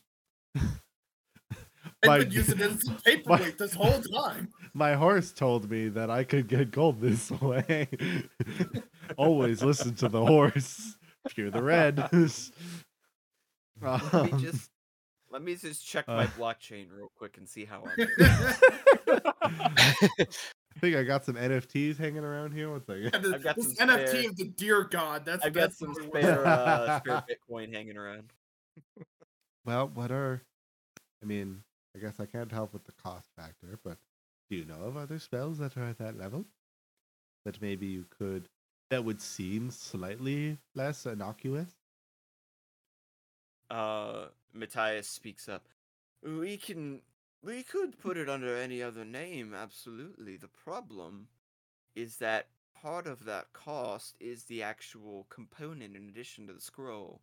I've my, been using it as a paperweight this whole time. my horse told me that I could get gold this way. Always listen to the horse. Hear the red. Let me Um, just let me just check uh, my blockchain real quick and see how I'm. Doing. I think I got some NFTs hanging around here. One second. And the- I've got this some NFT spare- of the dear God. That's I've got some spare, uh, spare Bitcoin hanging around. Well, what are? I mean, I guess I can't help with the cost factor, but do you know of other spells that are at that level? That maybe you could. That would seem slightly less innocuous. Uh, Matthias speaks up. We can, we could put it under any other name. Absolutely. The problem is that part of that cost is the actual component in addition to the scroll.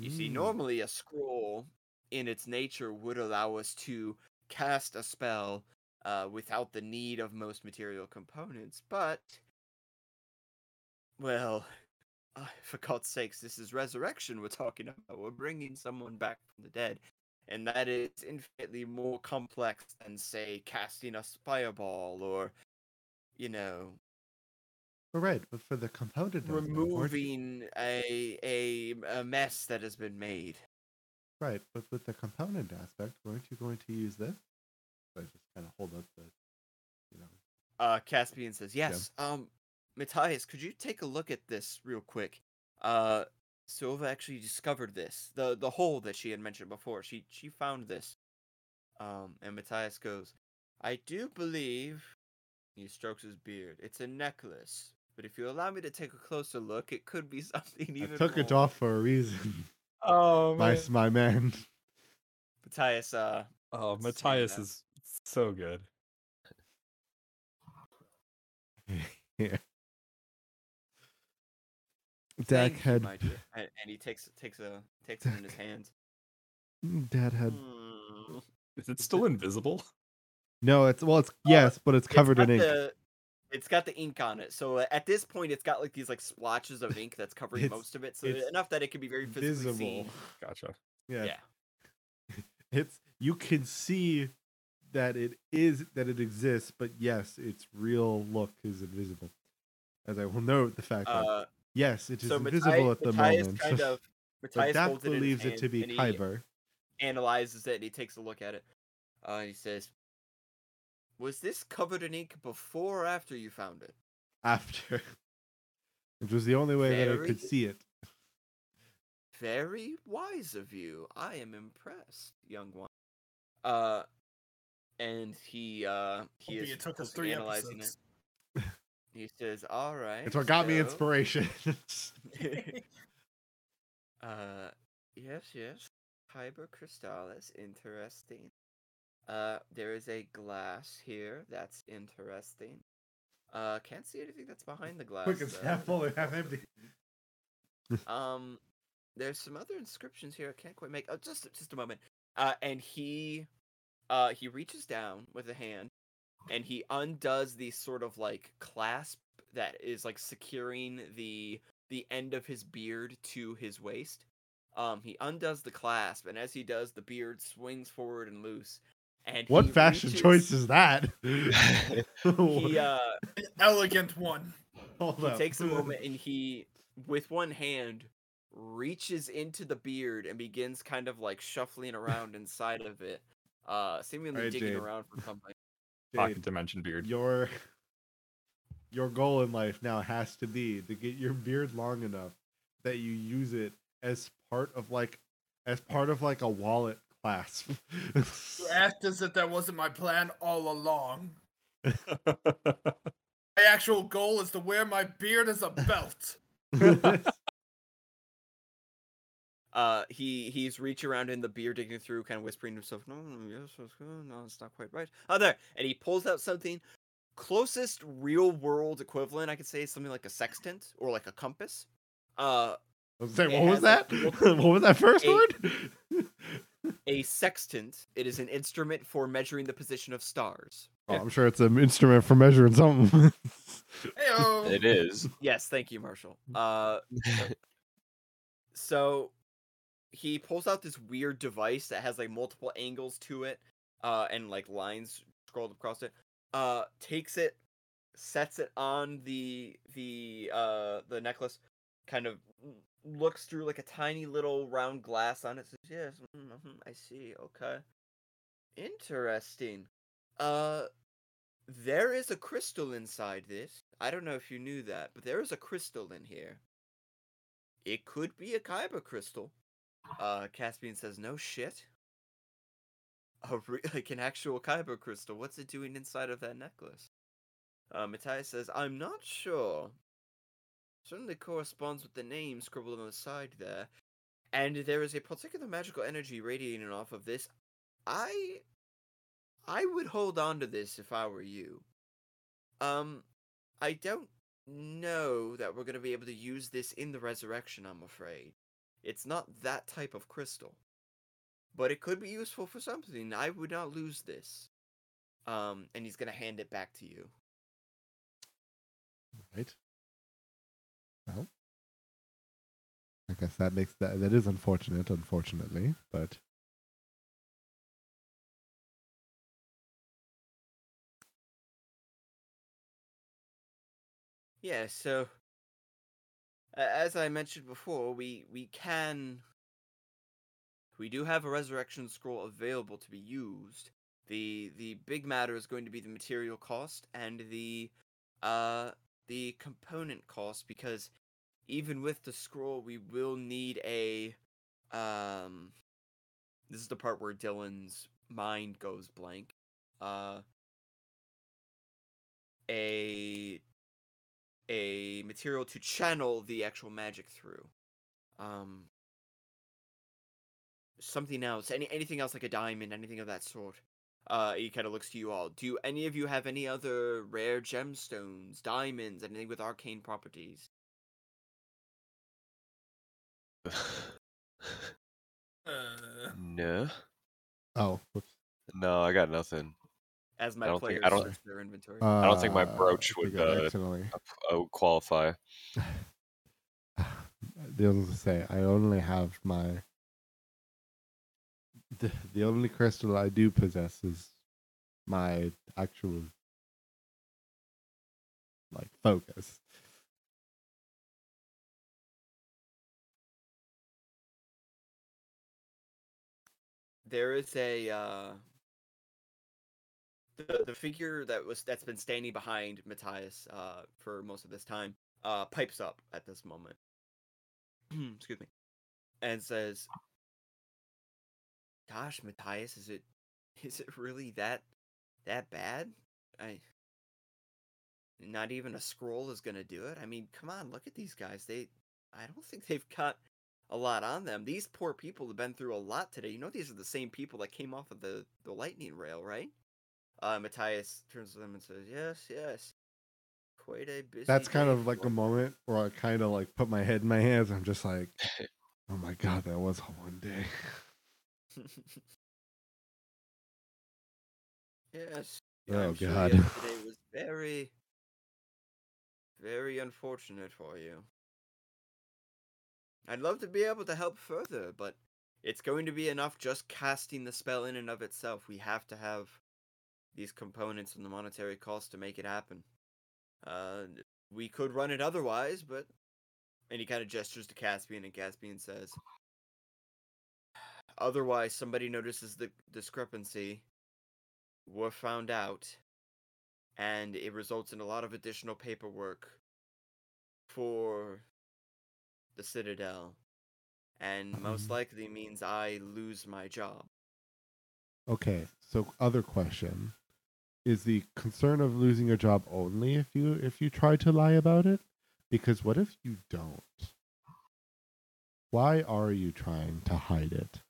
You see, Mm. normally a scroll, in its nature, would allow us to cast a spell uh, without the need of most material components, but. Well, uh, for God's sakes, this is resurrection we're talking about. We're bringing someone back from the dead. And that is infinitely more complex than, say, casting a fireball or, you know, right, but for the component, aspect, removing a, a a mess that has been made. right, but with the component aspect, weren't you going to use this? I just kind of hold up the, you know, Uh, Caspian says, "Yes. Um, Matthias, could you take a look at this real quick? Uh, Silva actually discovered this. the The hole that she had mentioned before. She she found this. Um, and Matthias goes, I do believe. He strokes his beard. It's a necklace. But if you allow me to take a closer look, it could be something I even. took it off for a reason. oh my man. s- my man. Matthias, uh, Oh, Matthias is so good. yeah. Dak thank you, had my dear. And, and he takes takes a takes it in his hands. Dad had Hmm. Is it still invisible? no. It's well, it's yes, but it's covered It's in ink. the- it's got the ink on it. So uh, at this point, it's got like these like splotches of ink that's covering most of it. So enough that it can be very Visible. seen. Gotcha. Yeah. Yeah. It's you can see that it is that it exists, but yes, its real look is invisible. As I will note the fact that Uh, yes, it is so invisible Matthias, at the Matthias moment. kind of Matthias Dak holds it believes it hand to be and Kyber. analyzes it and he takes a look at it. Uh, and he says, "Was this covered in ink before or after you found it?" after. Which was the only way that I could see it. Very wise of you. I am impressed, young one. Uh, and he uh he Hoping is it took us closely three analyzing episodes. He says, "All right." It's what got me inspiration. uh, yes, yes. Kyber crystallis, interesting. Uh, there is a glass here. That's interesting. Uh, can't see anything that's behind the glass. Quick, it's though. half full or half empty. Um, there's some other inscriptions here. I can't quite make. Oh, just just a moment. Uh, and he, uh, he reaches down with a hand, and he undoes the sort of like clasp that is like securing the the end of his beard to his waist. Um, he undoes the clasp, and as he does, the beard swings forward and loose. And What fashion reaches- choice is that? He uh, An elegant one. Hold he up. takes a moment and he with one hand reaches into the beard and begins kind of like shuffling around inside of it, uh, seemingly Alright, digging Jade. around for something. Pocket Jade, dimension beard. your your goal in life now has to be to get your beard long enough that you use it as part of like as part of like a wallet clasp. You act as if that wasn't my plan all along. My actual goal is to wear my beard as a belt. Uh, he he's reaching around in the beer, digging through, kind of whispering to himself, "No, no, yes, that's good. no, it's not quite right." Oh, there, and he pulls out something closest real world equivalent I could say is something like a sextant or like a compass. Uh, I was saying, It what was that? like, what was that first a- word? a sextant. It is an instrument for measuring the position of stars. Oh, I'm sure it's an instrument for measuring something. Heyo. It is. Yes, thank you, Marshall. Uh, so he pulls out this weird device that has like multiple angles to it, uh, and like lines scrolled across it. Uh, takes it, sets it on the the uh the necklace, kind of looks through like a tiny little round glass on it. Says, "Yes, mhm, I see. Okay, interesting. Uh, there is a crystal inside this. I don't know if you knew that, but there is a crystal in here. It could be a kyber crystal. Uh, Caspian says, no shit. A re- like an actual kyber crystal. What's it doing inside of that necklace? Uh, Matthias says, I'm not sure. Certainly corresponds with the name scribbled on the side there. And there is a particular magical energy radiating off of this. I I would hold on to this if I were you. Um, I don't know that we're going to be able to use this in the resurrection, I'm afraid. It's not that type of crystal. But it could be useful for something. I would not lose this. Um, and he's going to hand it back to you. right. Well, I guess that makes that that is unfortunate, unfortunately, but Yeah, so as I mentioned before, we we can we do have a resurrection scroll available to be used. The the big matter is going to be the material cost and the uh the component cost because even with the scroll we will need a um this is the part where Dylan's mind goes blank. Uh a a material to channel the actual magic through. Um, something else, any anything else like a diamond, anything of that sort. Uh, he kind of looks to you all. Do any of you have any other rare gemstones, diamonds, anything with arcane properties? Uh, no. oh, whoops. No, I got nothing. As my I don't think- I don't- their inventory. I don't think my Uh, brooch would, I uh, accidentally. I would qualify. The other to say, I only have my. The, the only crystal I do possess is my actual, like, focus. there is a uh the, the figure that was that's been standing behind Matthias uh for most of this time uh pipes up at this moment excuse me and says gosh Matthias is it is it really that that bad I not even a scroll is gonna do it I mean come on look at these guys they I don't think they've got a lot on them. These poor people have been through a lot today. You know, these are the same people that came off of the, the lightning rail, right? Uh, Matthias turns to them and says, "Yes, yes, quite a busy." That's kind of like a moment where I kind of like put my head in my hands. I'm just like, oh my god, that was one day. yes. Oh, sure God. Yesterday was very, very unfortunate for you. I'd love to be able to help further, but it's going to be enough just casting the spell in and of itself. We have to have these components and the monetary cost to make it happen. Uh, we could run it otherwise, but and he kind of gestures to Caspian, and Caspian says, "Otherwise, somebody notices the discrepancy. We're found out, and it results in a lot of additional paperwork for the Citadel, and most Um. likely means I lose my job." Okay, so other question. Is the concern of losing your job only if you if you try to lie about it? Because what if you don't? Why are you trying to hide it?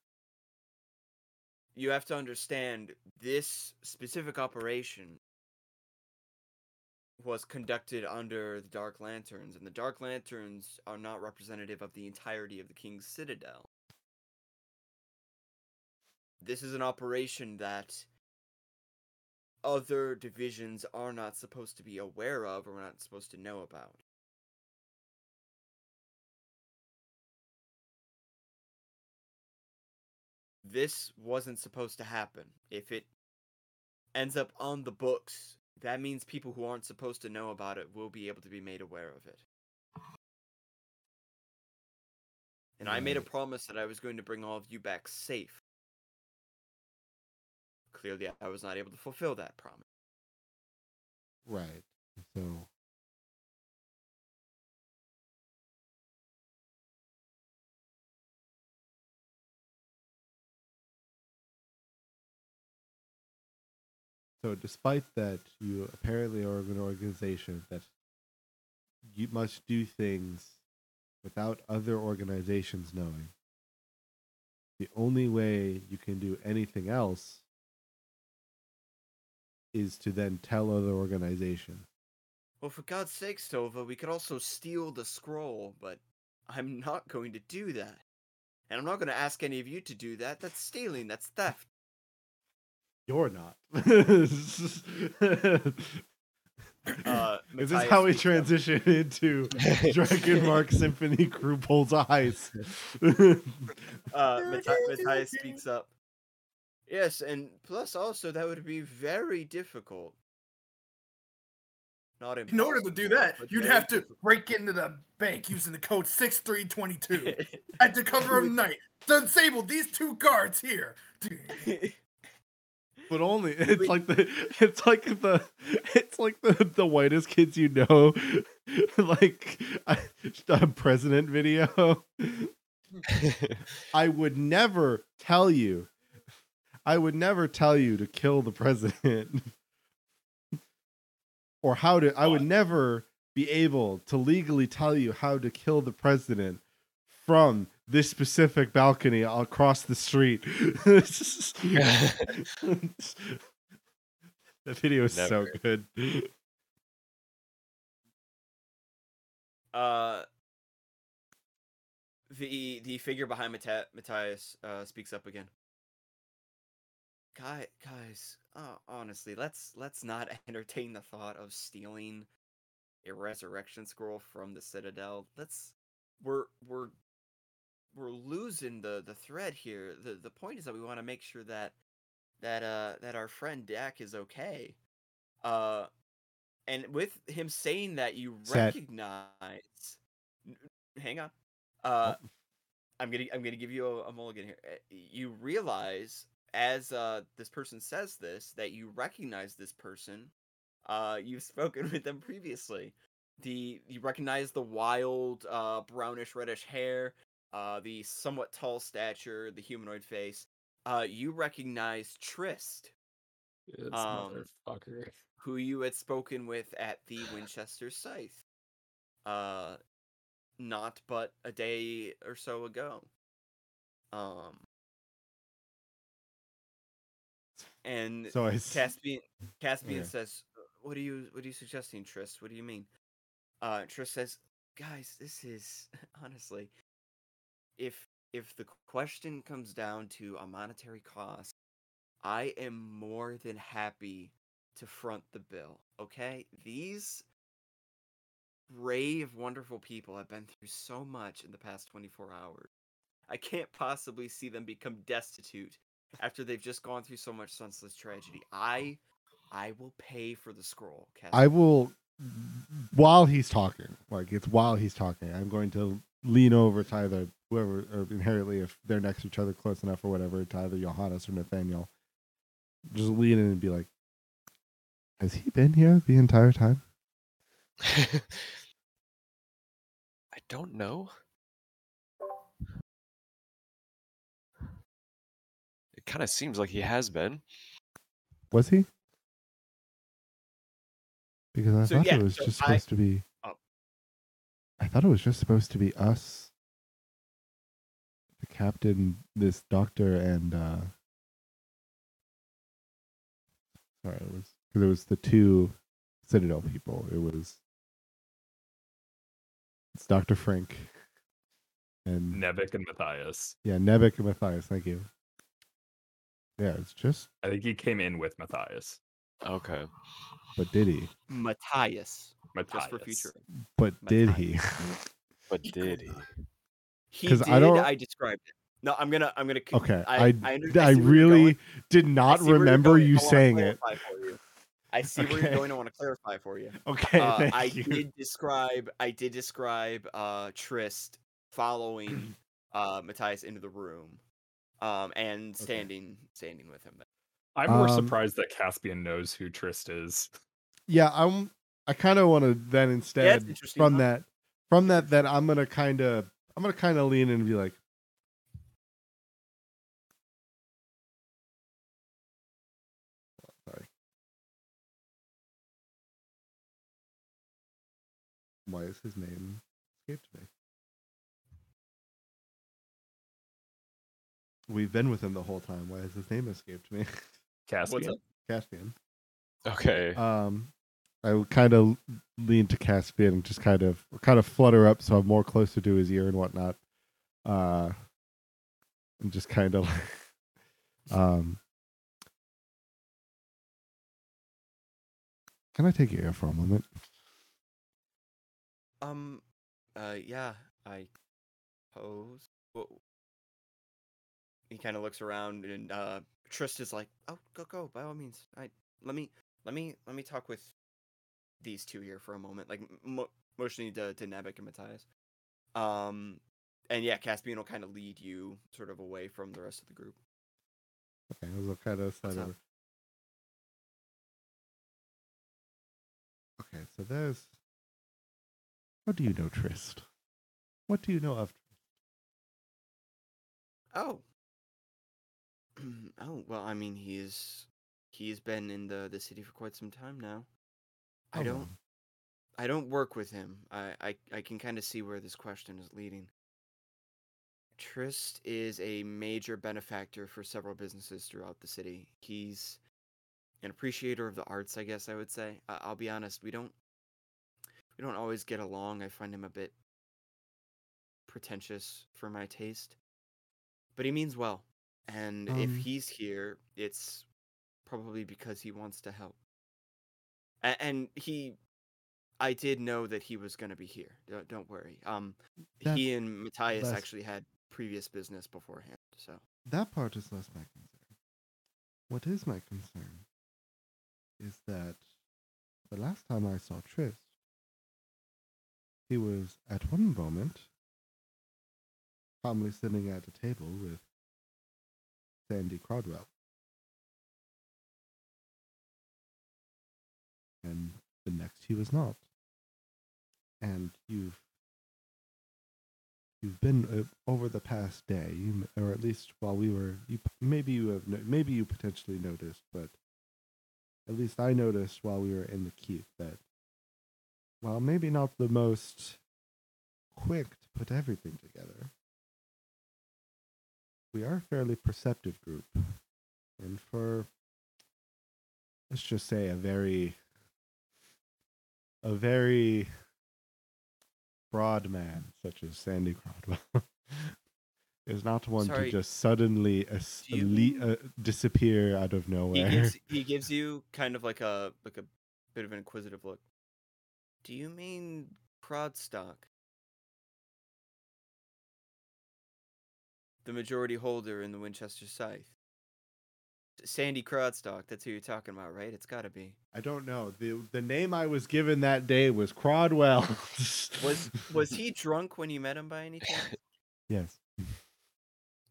you have to understand this specific operation was conducted under the Dark Lanterns, and the Dark Lanterns are not representative of the entirety of the King's Citadel. This is an operation that other divisions are not supposed to be aware of or not supposed to know about. this wasn't supposed to happen. If it ends up on the books, that means people who aren't supposed to know about it will be able to be made aware of it. And I made a mm. promise that I was going to bring all of you back safe. Clearly, I was not able to fulfill that promise. Right. So So despite that you apparently are an organization that you must do things without other organizations knowing. The only way you can do anything else is to then tell other organizations. Well, for God's sake, Sova, we could also steal the scroll, but I'm not going to do that. And I'm not going to ask any of you to do that. That's stealing, that's theft. You're not. Uh, Is this how we speaks up. transition into Dragon Mark Symphony Crew Pulls Eyes? Uh, Matthias, Matthias speaks up. Yes, and plus also that would be very difficult. Not In order to do that, you'd have to difficult. break into the bank using the code 6322 at the cover of night. Disable these two guards here. but only it's like the it's like the it's like the the whitest kids you know, like a, a president video. I would never tell you. I would never tell you to kill the president. or how to I would never be able to legally tell you how to kill the president from this specific balcony across the street. the video is so good. Uh, the the figure behind Matthias uh, speaks up again. Guy, guys, uh, honestly, let's let's not entertain the thought of stealing a resurrection scroll from the Citadel. Let's we're we're we're losing the the thread here. the The point is that we want to make sure that that uh that our friend Dak is okay. Uh, and with him saying that, you Set. recognize. Hang on. Uh, Oh. I'm gonna I'm gonna give you a, a mulligan here. Uh, You realize as uh this person says this that you recognize this person. Uh, you've spoken with them previously. The you recognize the wild uh brownish reddish hair, uh the somewhat tall stature, the humanoid face. Uh, you recognize Trist, This Um, motherfucker. who you had spoken with at the Winchester Scythe. Uh not but a day or so ago. Um and So I Caspian Caspian Okay. says, "What are you what are you suggesting, Trist? What do you mean?" Uh Trist says, "Guys, this is honestly if if the question comes down to a monetary cost, I am more than happy to front the bill. Okay? These brave, wonderful people have been through so much in the past 24 hours. I can't possibly see them become destitute after they've just gone through so much senseless tragedy. I I will pay for the scroll, Caspian. I will while he's talking, like it's while he's talking, I'm going to lean over to either whoever, or inherently, if they're next to each other close enough or whatever, to either Johannes or Nathaniel. Just lean in and be like, "Has he been here the entire time?" I don't know. It kind of seems like he has been. Was he? Because I So, thought yeah, it was so just I- supposed to be. Oh. I thought it was just supposed to be us, the captain, this doctor, and uh sorry, it was because it was the two Citadel people. It was it's Doctor Frank and Nebek and Matthias. yeah, Nebek and Matthias. Thank you. Yeah, it's just. I think he came in with Matthias. Okay. But did he? Matthias, Matthias. just for future. But did he? But did he? He 'Cause did. I I, don't- I described it. No, I'm gonna. I'm gonna. Okay, I. I I, I see where you're really did not see where you're remember you I saying it. you. I see where you're going. I want to clarify for you. Okay, Uh, thank I you. did describe. I did describe uh, Trist following uh, Matthias into the room, um, and standing standing with him. I'm more Um, surprised that Caspian knows who Trist is. Yeah, I'm. I kind of want to then instead interesting, from huh? that, from that, that I'm gonna kind of, I'm gonna kind of lean in and be like, sorry. Why is his name escaped me? We've been with him the whole time. Why has his name escaped me? Caspian. Caspian. Okay. um I would kind of lean to Caspian and just kind of kind of flutter up so I'm more closer to his ear and whatnot. Uh and just kind of um Can I take your ear for a moment? Um. Uh. Yeah. I pose. Whoa. He kind of looks around, and uh, Trist is like, "Oh, go, go! By all means. I let me, let me, let me talk with these two here for a moment." Like mo- motioning to to Nebek and Matthias. Um. And yeah, Caspian will kind of lead you sort of away from the rest of the group. Okay, I was kind of What's side up? Okay, so there's How do you know Trist? What do you know of Trist? Oh. oh well, I mean, he's he's been in the the city for quite some time now. I oh, don't? I don't work with him. I I, I can kind of see where this question is leading. Trist is a major benefactor for several businesses throughout the city. He's an appreciator of the arts, I guess I would say. I, I'll be honest, we don't we don't always get along. I find him a bit pretentious for my taste. But he means well. And if Um, he's here, it's probably because he wants to help. A- and he I did know that he was going to be here. Don't, don't worry. Um he and Matthias that's- actually had previous business beforehand. So, That part is less my concern. What is my concern is that the last time I saw Trist, he was at one moment calmly sitting at a table with Sandy Crodwell. And the next he was not. And you've you've been uh, over the past day, or at least while we were, you maybe you have, maybe you potentially noticed, but at least I noticed while we were in the keep that, while maybe not the most quick to put everything together, we are a fairly perceptive group, and for let's just say a very, a very broad man such as Sandy Crodwell is not one Sorry, to just suddenly as- you le- uh, disappear out of he nowhere. gives he gives you kind of like a like a bit of an inquisitive look. Do you mean Crodstock? The majority holder in the Winchester Scythe. Sandy Crodstock. That's who you're talking about, right? It's got to be. I don't know. the The name I was given that day was Crodwell. Was was he drunk when you met him by any chance? yes.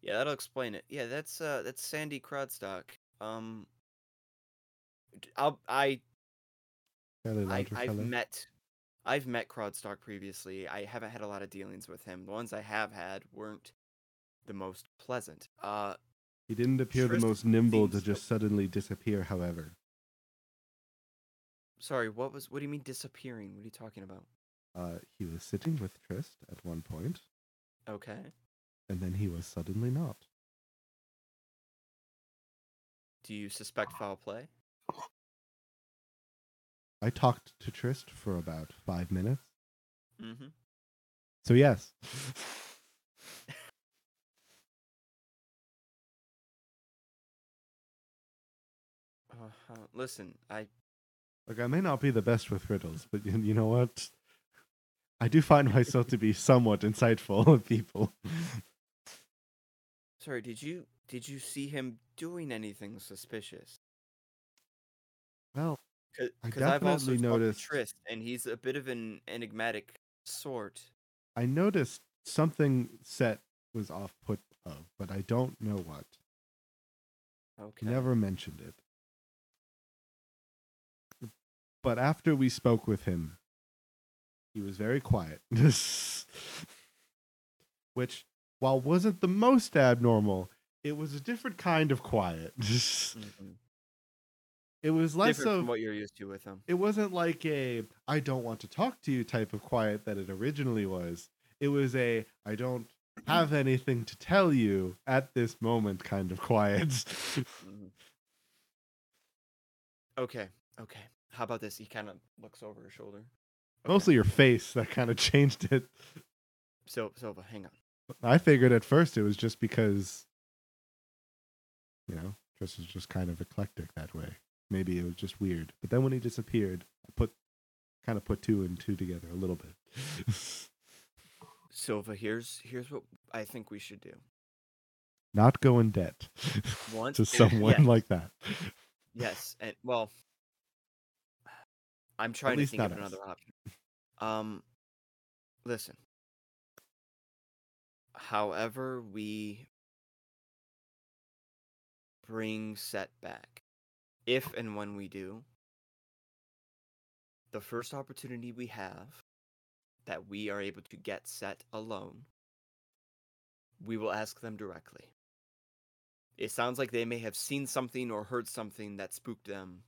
Yeah, that'll explain it. Yeah, that's uh that's Sandy Crodstock. Um d- I'll, I Fairly I larger I've fellow. met I've met Crodstock previously. I haven't had a lot of dealings with him. The ones I have had weren't the most pleasant. Uh He didn't appear the most nimble to just so- suddenly disappear. However, sorry, what was what do you mean disappearing? What are you talking about? uh, he was sitting with Trist at one point, Okay. and then he was suddenly not. Do you suspect foul play? I talked to Trist for about five minutes. Mm-hmm. So yes. Uh, listen, I Like I may not be the best with riddles, but you, you know what? I do find myself to be somewhat insightful with people. sorry, did you did you see him doing anything suspicious? Well, I Because I've also noticed- Trist, and he's a bit of an enigmatic sort. I noticed something Set was off put of, but I don't know what. Okay. Never mentioned it. But after we spoke with him, he was very quiet. Which, while wasn't the most abnormal, it was a different kind of quiet. Mhm. it was less Different of from what you're used to with him. it wasn't like a I don't want to talk to you type of quiet that it originally was. It was a I don't have anything to tell you at this moment kind of quiet. Mhm. Okay. Okay. How about this? He kind of looks over his shoulder. Okay. Mostly your face that kind of changed it. So Silva, hang on. I figured at first it was just because you know, Tris is just kind of eclectic that way. Maybe it was just weird. But then when he disappeared, I put kind of put two and two together a little bit. Silva, here's here's what I think we should do. Not go in debt Once to someone yes, like that. yes, and well, I'm trying to think of us. another option. Um, listen. However, we bring set back, if and when we do, the first opportunity we have that we are able to get set alone, we will ask them directly. It sounds like they may have seen something or heard something that spooked them,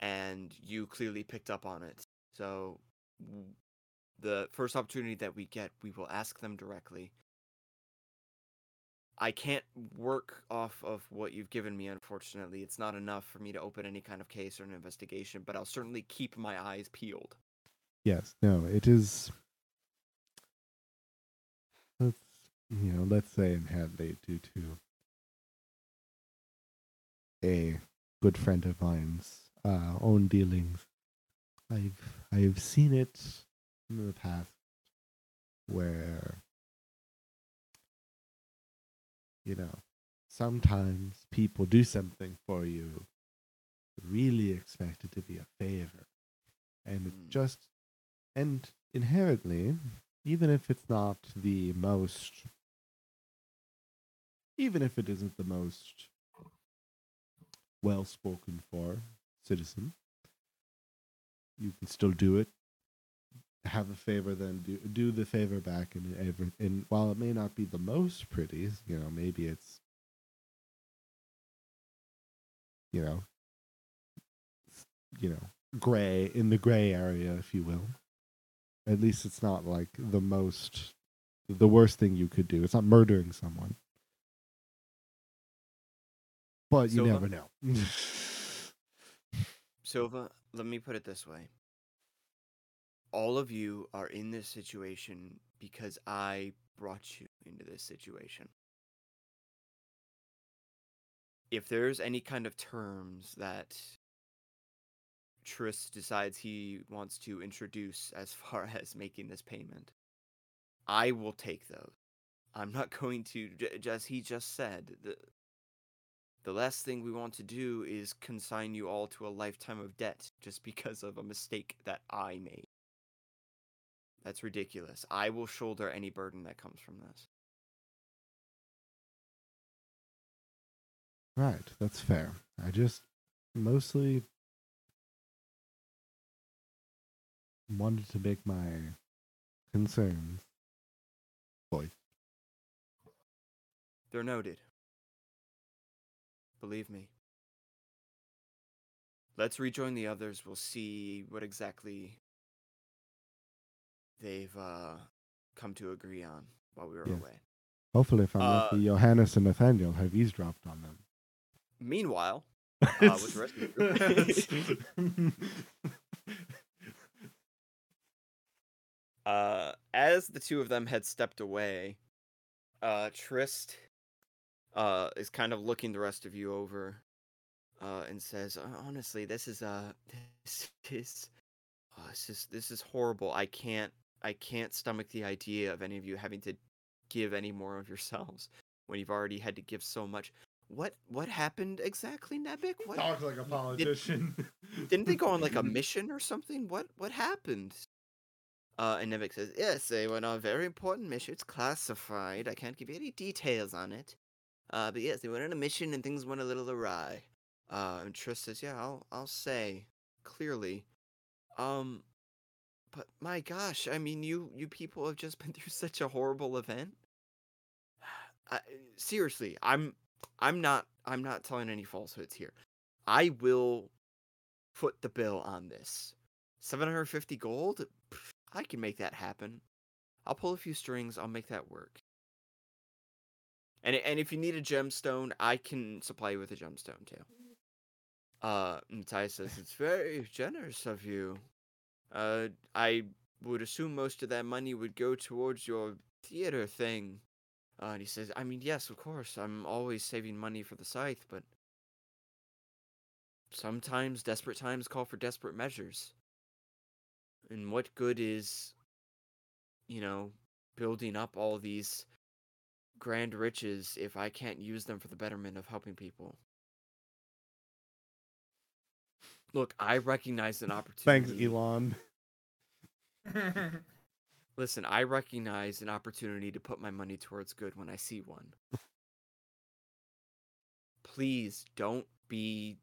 and you clearly picked up on it. So, the first opportunity that we get, we will ask them directly. I can't work off of what you've given me, unfortunately. It's not enough for me to open any kind of case or an investigation, but I'll certainly keep my eyes peeled. Yes, no, it is. Let's you know, let's say inherently due to a good friend of mine's uh, own dealings. I've I've seen it in the past where you know sometimes people do something for you really expect it to be a favor and it Mm. just and inherently even if it's not the most even if it isn't the most well spoken for citizen. You can still do it. Have a favor then do do the favor back and every and while it may not be the most pretty you know maybe it's you know you know gray in the gray area if you will. At least it's not like the most the worst thing you could do. It's not murdering someone. But you Silva? never uh, know Silva, let me put it this way. All of you are in this situation because I brought you into this situation. If there's any kind of terms that Tris decides he wants to introduce as far as making this payment, I will take those. I'm not going to, just he just said, the, The last thing we want to do is consign you all to a lifetime of debt just because of a mistake that I made. That's ridiculous. I will shoulder any burden that comes from this. Right, that's fair. I just mostly wanted to make my concerns voice. They're noted. Believe me. Let's rejoin the others. We'll see what exactly they've uh, come to agree on while we were Yes. away. Hopefully, if I'm Uh, lucky, Johannes and Nathaniel have eavesdropped on them. Meanwhile, uh, with the rest of the group, uh, as the two of them had stepped away, uh, Trist uh, is kind of looking the rest of you over uh, and says, "Uh, "Honestly, this is uh, this is, oh, this is this is horrible. I can't I can't stomach the idea of any of you having to give any more of yourselves when you've already had to give so much. What what happened exactly, Nebek? What Talk like a politician. didn't they go on like a mission or something? What what happened? Uh, and Nebek says, "Yes, they went on a very important mission. It's classified. I can't give you any details on it. Uh, but yes, they went on a mission and things went a little awry." Uh, and Triss says, "Yeah, I'll I'll say clearly. Um, but my gosh, I mean, you you people have just been through such a horrible event. I, seriously, I'm I'm not I'm not telling any falsehoods here. I will foot the bill on this. 750 gold? I can make that happen. I'll pull a few strings, I'll make that work. And and if you need a gemstone, I can supply you with a gemstone too. Uh Matthias says it's very generous of you. Uh I would assume most of that money would go towards your theater thing. Uh, and he says, I mean, yes, of course, I'm always saving money for the scythe, but sometimes desperate times call for desperate measures. And what good is, you know, building up all these grand riches if I can't use them for the betterment of helping people? Look, I recognize an opportunity. Thanks, Elon. Listen, I recognize an opportunity to put my money towards good when I see one. Please don't be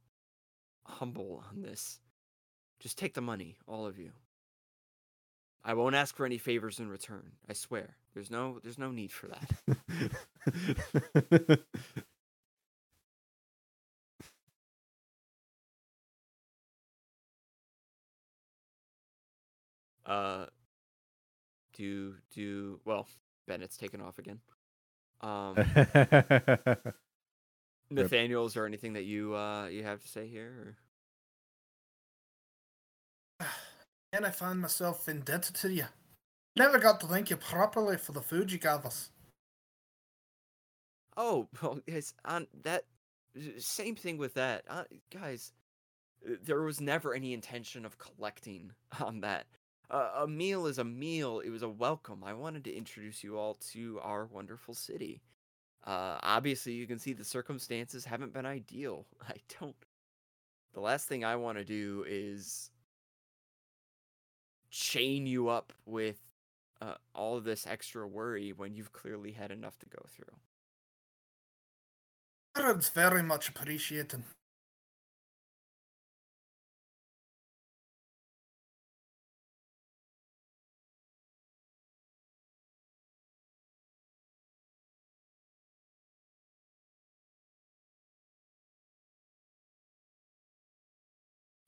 humble on this. Just take the money, all of you. I won't ask for any favors in return. I swear. There's no there's no need for that. Uh do do well, Bennett's taken off again. Um Nathaniel, is there anything that you uh you have to say here? Or? And I find myself indebted to you. Never got to thank you properly for the food you gave us. Oh, well, guys, on that same thing with that, uh, guys. There was never any intention of collecting on that. Uh, a meal is a meal. It was a welcome. I wanted to introduce you all to our wonderful city. Uh, obviously, you can see the circumstances haven't been ideal. I don't. The last thing I want to do is chain you up with uh, all of this extra worry when you've clearly had enough to go through. It's very much appreciated.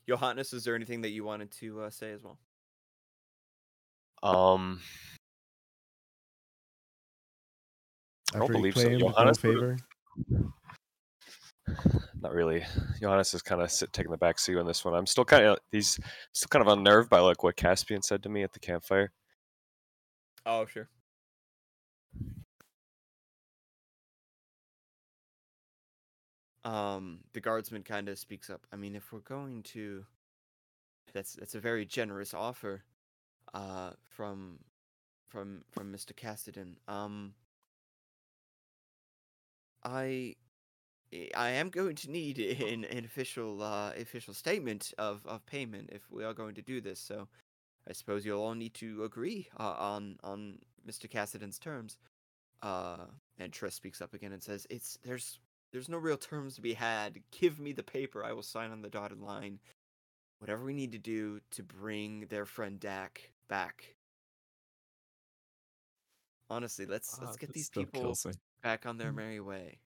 Johannes, is there anything that you wanted to uh, say as well? Um, I don't After he believe so. Johannes favor. not really. Johannes is kind of sit taking the back seat on this one. I'm still kind of he's still kind of unnerved by like what Caspian said to me at the campfire. Oh, sure. Um, the guardsman kind of speaks up. I mean, if we're going to, that's that's a very generous offer, uh, from, from from Mister Cassidy. Um, I, I- I am going to need an, an official uh, official statement of, of payment if we are going to do this. So I suppose you'll all need to agree uh, on on Mr. Cassidy's terms. Uh, and Triss speaks up again and says, "It's there's there's no real terms to be had. Give me the paper. I will sign on the dotted line. Whatever we need to do to bring their friend Dak back." Honestly, let's let's Ah, get that these people back on their merry way.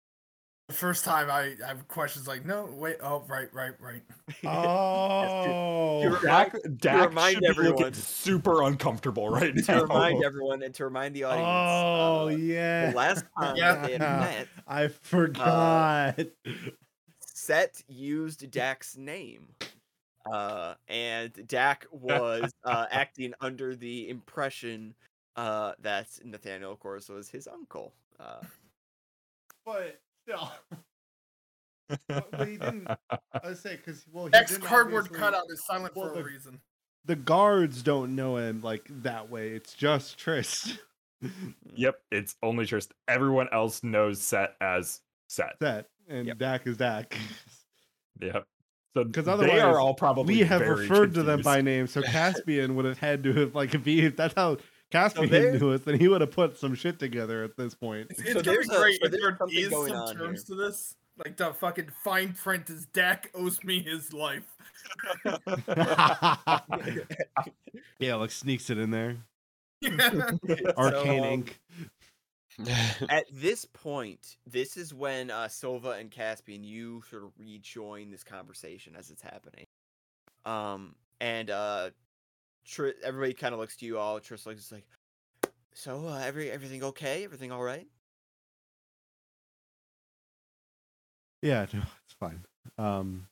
The first time I I have questions like, no, wait, oh, right, right, right. Oh, to remind- Dak, Dak remind should be looking everyone- super uncomfortable right to remind everyone and to remind the audience. oh uh, yeah. The last time Yeah. they had met, I forgot. Set used Dak's name. Uh, and Dak was uh, acting under the impression uh, that Nathaniel, of course, was his uncle. Uh, but still, but, but he didn't. I was say because well, he Next didn't cardboard cutout is silent well, for the- a reason. The guards don't know him like that way. It's just Trist. Yep, it's only Trist. everyone else knows Set as Set. Set and Yep. Dak is Dak. Yep. So 'Cause they otherwise, are all probably we have very referred to them by name, so Caspian would have had to have like if he if that's how Caspian there- knew us, then he would have put some shit together at this point. It's, So there's be a- great so if there's there something is going some on terms here. to this. Like the fucking fine print is Dak owes me his life. yeah, like sneaks it in there. Yeah. Arcane um, ink. at this point, this is when uh, Silva and Caspian you sort of rejoin this conversation as it's happening. Um, and uh, Tr- everybody kind of looks to you all. Triss looks like, so uh, every everything okay? Everything all right? Yeah, no, it's fine. Um,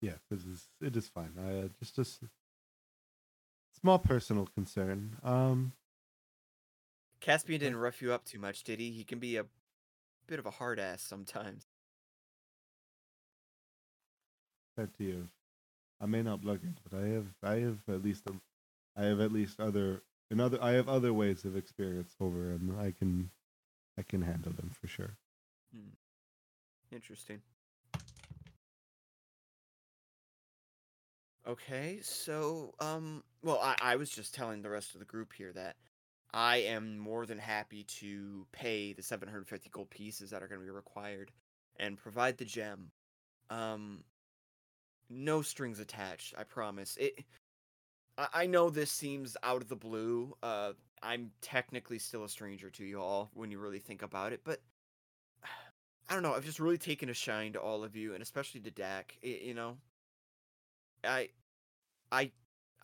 yeah, this is it is fine. I uh, just just small personal concern. Um, Caspian didn't rough you up too much, did he? He can be a bit of a hard ass sometimes. plenty of. I may not look it, but I have I have at least a, I have at least other another I have other ways of experience over him. I can I can handle them for sure. Hmm. Interesting. Okay, so um well I, I was just telling the rest of the group here that I am more than happy to pay the 750 gold pieces that are going to be required and provide the gem. Um no strings attached, I promise. It I, know this seems out of the blue. Uh I'm technically still a stranger to you all when you really think about it, but I don't know. I've just really taken a shine to all of you, and especially to Dak. y- You know, I, I,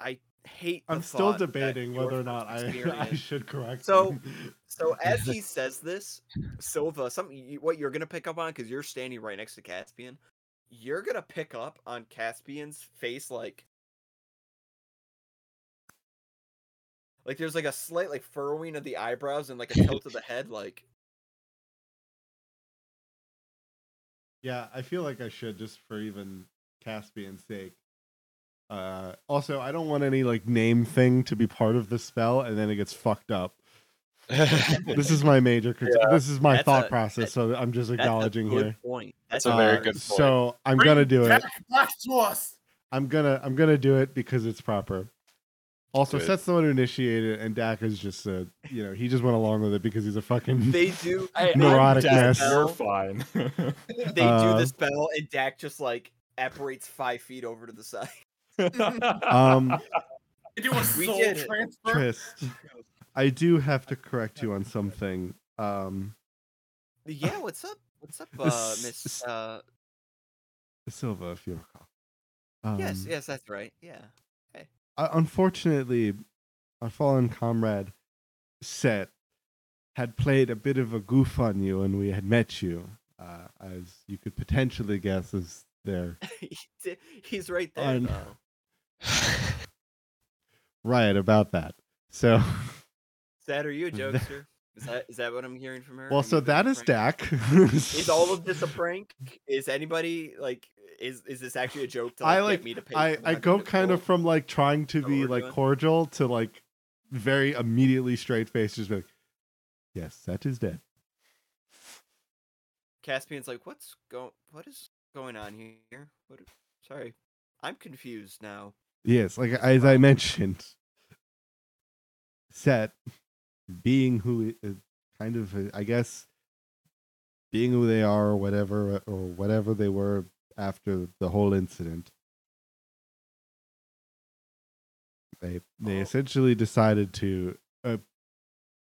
I hate. I'm still debating whether or not I I should correct. So- him. So as he says this, Silva, something what you're gonna pick up on because you're standing right next to Caspian. You're gonna pick up on Caspian's face, like, like there's like a slight like furrowing of the eyebrows and like a tilt of the head, like. yeah, I feel like I should just for even Caspian's sake. Uh, also, I don't want any like name thing to be part of the spell, and then it gets fucked up. this is my major critique. This is my That's thought a- process, that- so I'm just That's a acknowledging good here. point. That's a very uh, good point. So I'm Bring gonna do it. Dak back to us. I'm gonna I'm gonna do it because it's proper. Also, Do it. Seth's the one who initiated, it, and Dak is just a you know he just went along with it because he's a fucking. They do. Hey, they Neurotic do mess. the You're fine. They do Uh, the spell, and Dak just like apparates five feet over to the side. Um, They do a We soul did it. transfer. Trist, I do have to correct you on something. Um, Yeah, what's up? What's up, uh, Miss? Uh, Silva, if you recall. Um, yes, yes, that's right. Yeah. uh, unfortunately, our fallen comrade, Set, had played a bit of a goof on you when we had met you, uh, as you could potentially guess as there He's right there. Un- though. Right about that. So. Sad are you a jokester? Is that is that what I'm hearing from her? Well, so that is? Dak. Is all of this a prank? Is anybody like? Is is this actually a joke to like, I get like me to pay? I, I go kind of from like trying to that be like doing? cordial to like very immediately straight face, just like, yes, that is dead. Caspian's like, "What's going? What is going on here? What? Sorry, I'm confused now." Yes, like as I mentioned, Set being who kind of uh, I guess being who they are or whatever uh, or whatever they were after the whole incident. They they Oh. essentially decided to uh,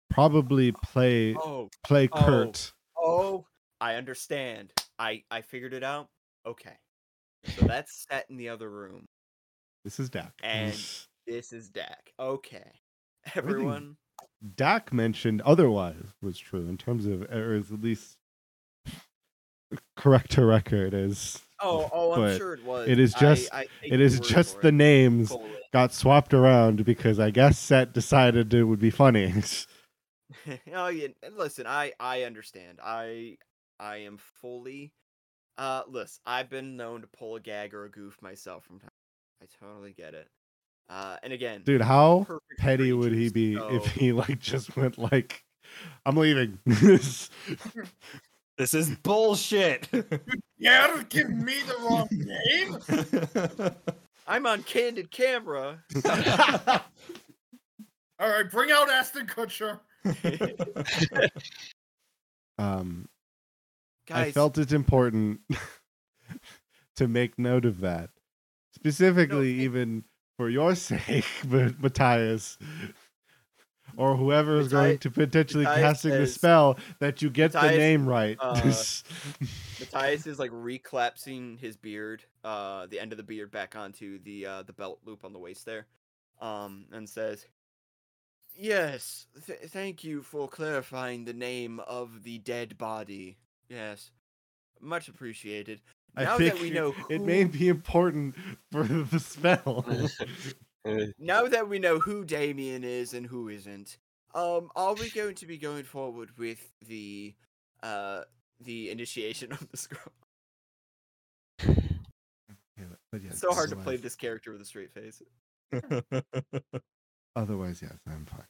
probably play Oh, play oh. Kurt. oh, I understand. I I figured it out. Okay, so that's set in the other room. This is Dak. And- This is Dak. Okay, everyone. Dak mentioned otherwise was true in terms of or at least correct to record is Oh, oh, I'm sure it was. it is just- I take it is just the it. names got swapped around because I guess Set decided it would be funny. oh yeah, listen, I I understand. I I am fully uh listen, I've been known to pull a gag or a goof myself from time. I totally get it. Uh and again, Dude, how petty would he be so- if he like just went like I'm leaving. This is bullshit. Yeah, give me the wrong name. I'm on candid camera. All right, bring out Ashton Kutcher. um Guys, I felt it important to make note of that. Specifically, thank- even for your sake, Ma- Matthias, or whoever is going to potentially Matthias casting the spell, that you get the name right. uh, Matthias is like reclapsing his beard, uh, the end of the beard back onto the uh, the belt loop on the waist there, um, and says, "Yes, th- thank you for clarifying the name of the dead body. Yes, much appreciated. I Now think that we know it may be important for the spell. Eh, now that we know who Damien is and who isn't, um, are we going to be going forward with the uh the initiation of the scroll? Yeah, but yes, It's so hard to play this character with a straight face. Otherwise, yes, I'm fine.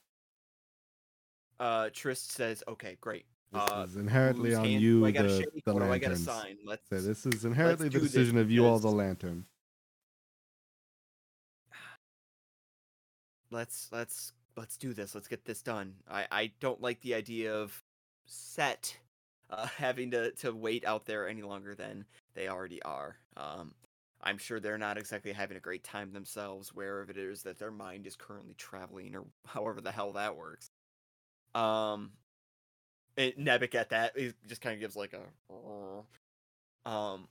Uh, Trist says, "Okay, great. This Uh, is inherently on hand you, the, shake? the what do I gotta lanterns. sign? Let's. So this is inherently the do this decision of you all, the lantern. let's let's let's do this. Let's get this done. I I don't like the idea of set uh, having to to wait out there any longer than they already are. Um, I'm sure they're not exactly having a great time themselves, wherever it is that their mind is currently traveling, or however the hell that works. Um, it, at that he just kind of gives like a um.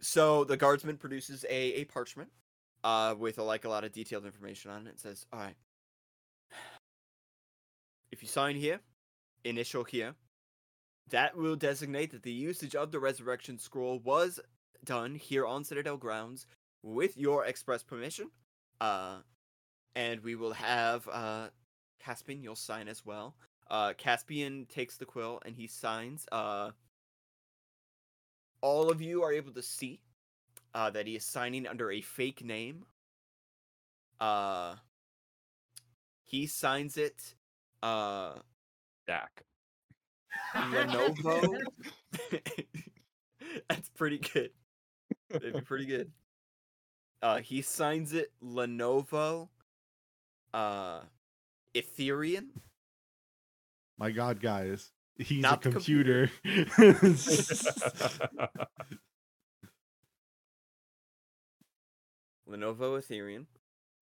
So the guardsman produces a a parchment uh, with a, like a lot of detailed information on it. It says, "All right, if you sign here, initial here, that will designate that the usage of the resurrection scroll was done here on Citadel grounds with your express permission. Uh, and we will have uh, Caspian. You'll sign as well. Uh, Caspian takes the quill and he signs. Uh, all of you are able to see uh, that he is signing under a fake name. Uh, he signs it. Uh, Dak. Lenovo. That's pretty good. That'd be pretty good. Uh, he signs it Lenovo. Uh, Ethereum. My God, guys, he's Not a the computer. Lenovo Ethereum.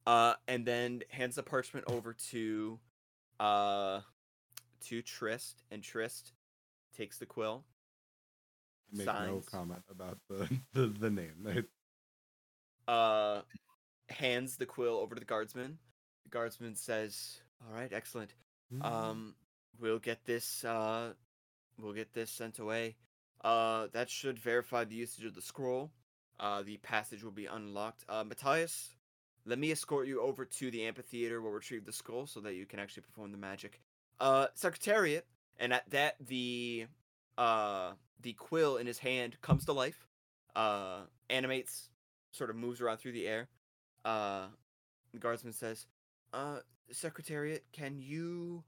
Uh, and then hands the parchment over to, uh, to Trist, and Trist takes the quill. Make no comment about the the, the name. It- uh hands the quill over to the guardsman. The guardsman says, "All right, excellent. Mm. Um we'll get this uh we'll get this sent away. Uh that should verify the usage of the scroll. Uh the passage will be unlocked. Uh Matthias, let me escort you over to the amphitheater. Where we'll retrieve the scroll so that you can actually perform the magic. Uh Secretariat, and at that the uh the quill in his hand comes to life. Uh animates sort of moves around through the air. Uh, the guardsman says, "Uh, Secretariat, can you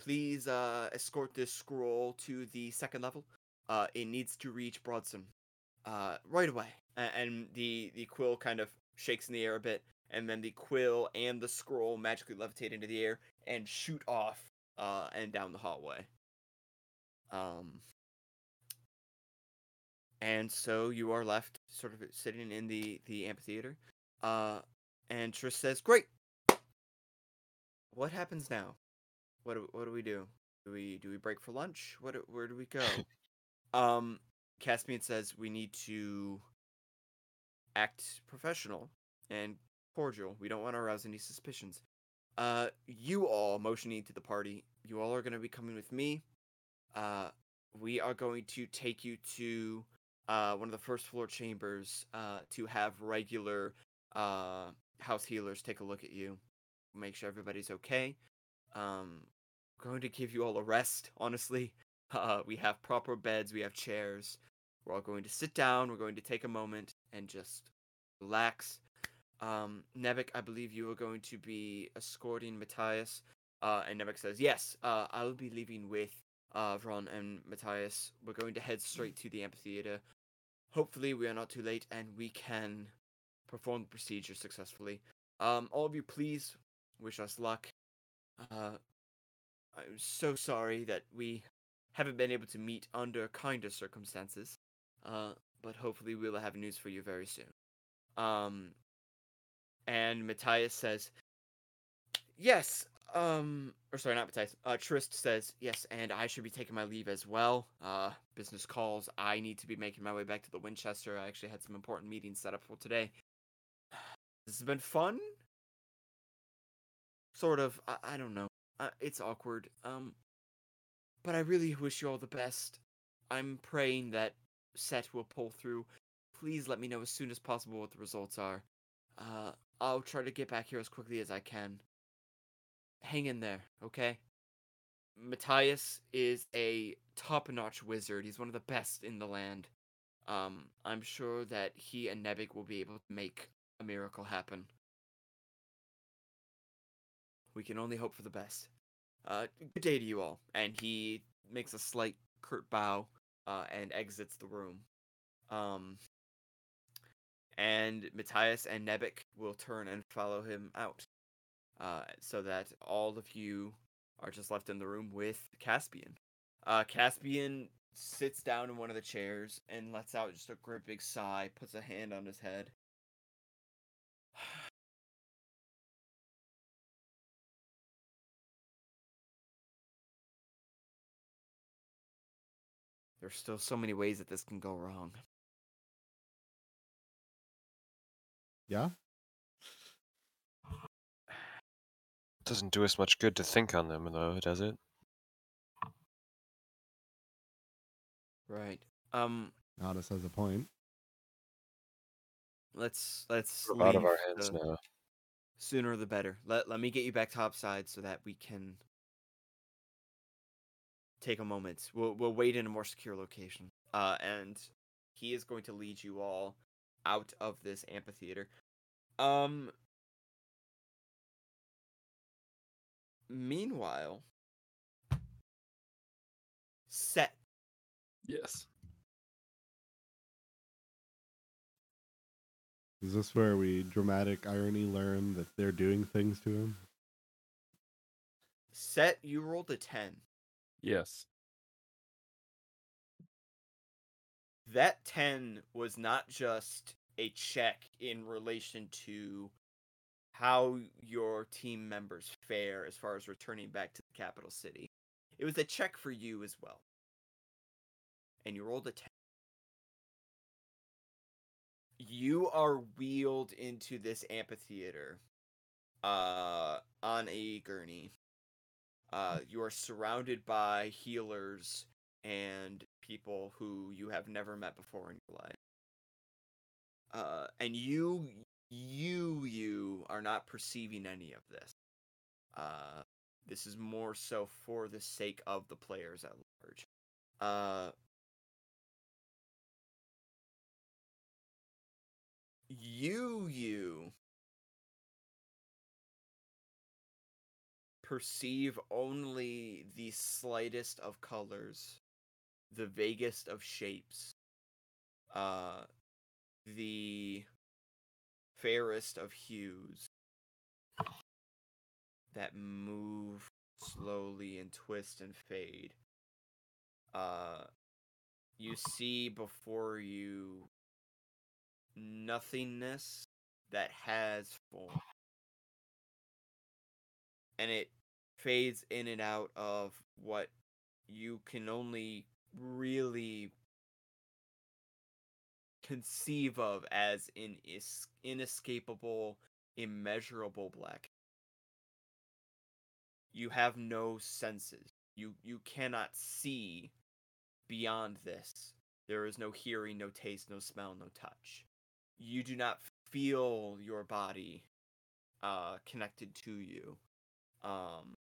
please uh escort this scroll to the second level? Uh, it needs to reach Broadson, uh, right away. And the the quill kind of shakes in the air a bit, and then the quill and the scroll magically levitate into the air and shoot off, uh, and down the hallway. Um. And so you are left sort of sitting in the the amphitheater. Uh, and Triss says, "Great. What happens now? What do, what do we do? Do we do we break for lunch? What do- where do we go?" um, Caspian says, "We need to act professional and cordial. We don't want to arouse any suspicions. Uh, you all motioning to the party. You all are going to be coming with me. Uh, we are going to take you to uh one of the first floor chambers uh to have regular uh house healers take a look at you, make sure everybody's okay. Um, going to give you all a rest. Honestly, uh, we have proper beds, we have chairs. We're all going to sit down. We're going to take a moment and just relax. Um, Nebek, I believe you are going to be escorting Matthias. Uh, and Nebek says, "Yes, uh, I'll be leaving with uh, Ron and Matthias. We're going to head straight to the amphitheater. Hopefully, we are not too late and we can perform the procedure successfully. Um, all of you, please wish us luck. Uh, I'm so sorry that we haven't been able to meet under kinder circumstances. Uh, but hopefully we'll have news for you very soon. Um, and Matthias says, "Yes." Um, or sorry, not Matthias. Uh, Trist says, "Yes," and I should be taking my leave as well. Uh, business calls. I need to be making my way back to the Winchester. I actually had some important meetings set up for today. This has been fun. Sort of. I, I don't know. Uh, it's awkward. Um, but I really wish you all the best. I'm praying that Set will pull through. Please let me know as soon as possible what the results are. Uh, I'll try to get back here as quickly as I can. Hang in there, okay? Matthias is a top-notch wizard. He's one of the best in the land. Um, I'm sure that he and Nebek will be able to make a miracle happen. We can only hope for the best. Uh, good day to you all. And he makes a slight curt bow uh, and exits the room. Um, and Matthias and Nebek will turn and follow him out, uh, so that all of you are just left in the room with Caspian. Uh, Caspian sits down in one of the chairs and lets out just a great big sigh, puts a hand on his head. There's still so many ways that this can go wrong. Yeah. Doesn't do us much good to think on them, though, does it? Right. Um. Nodus has a point. Let's let's We're out of our hands the- now. Sooner the better. Let let me get you back topside so that we can take a moment. We'll we'll wait in a more secure location. Uh, and he is going to lead you all out of this amphitheater. Um. Meanwhile, set Yes. Is this where we dramatic irony learn that they're doing things to him? set. You rolled a ten. Yes. that 10 was not just a check in relation to how your team members fare as far as returning back to the capital city. It was a check for you as well. And you rolled a 10. You are wheeled into this amphitheater uh on a gurney. Uh you are surrounded by healers and people who you have never met before in your life. Uh, and you, you, you are not perceiving any of this. Uh, this is more so for the sake of the players at large. Uh, you, you perceive only the slightest of colors the vaguest of shapes, uh, the fairest of hues that move slowly and twist and fade. Uh, you see before you nothingness that has form. And it fades in and out of what you can only really conceive of as an is- inescapable, immeasurable black. You have no senses. You you cannot see beyond this. There is no hearing, no taste, no smell, no touch. You do not feel your body uh connected to you. Um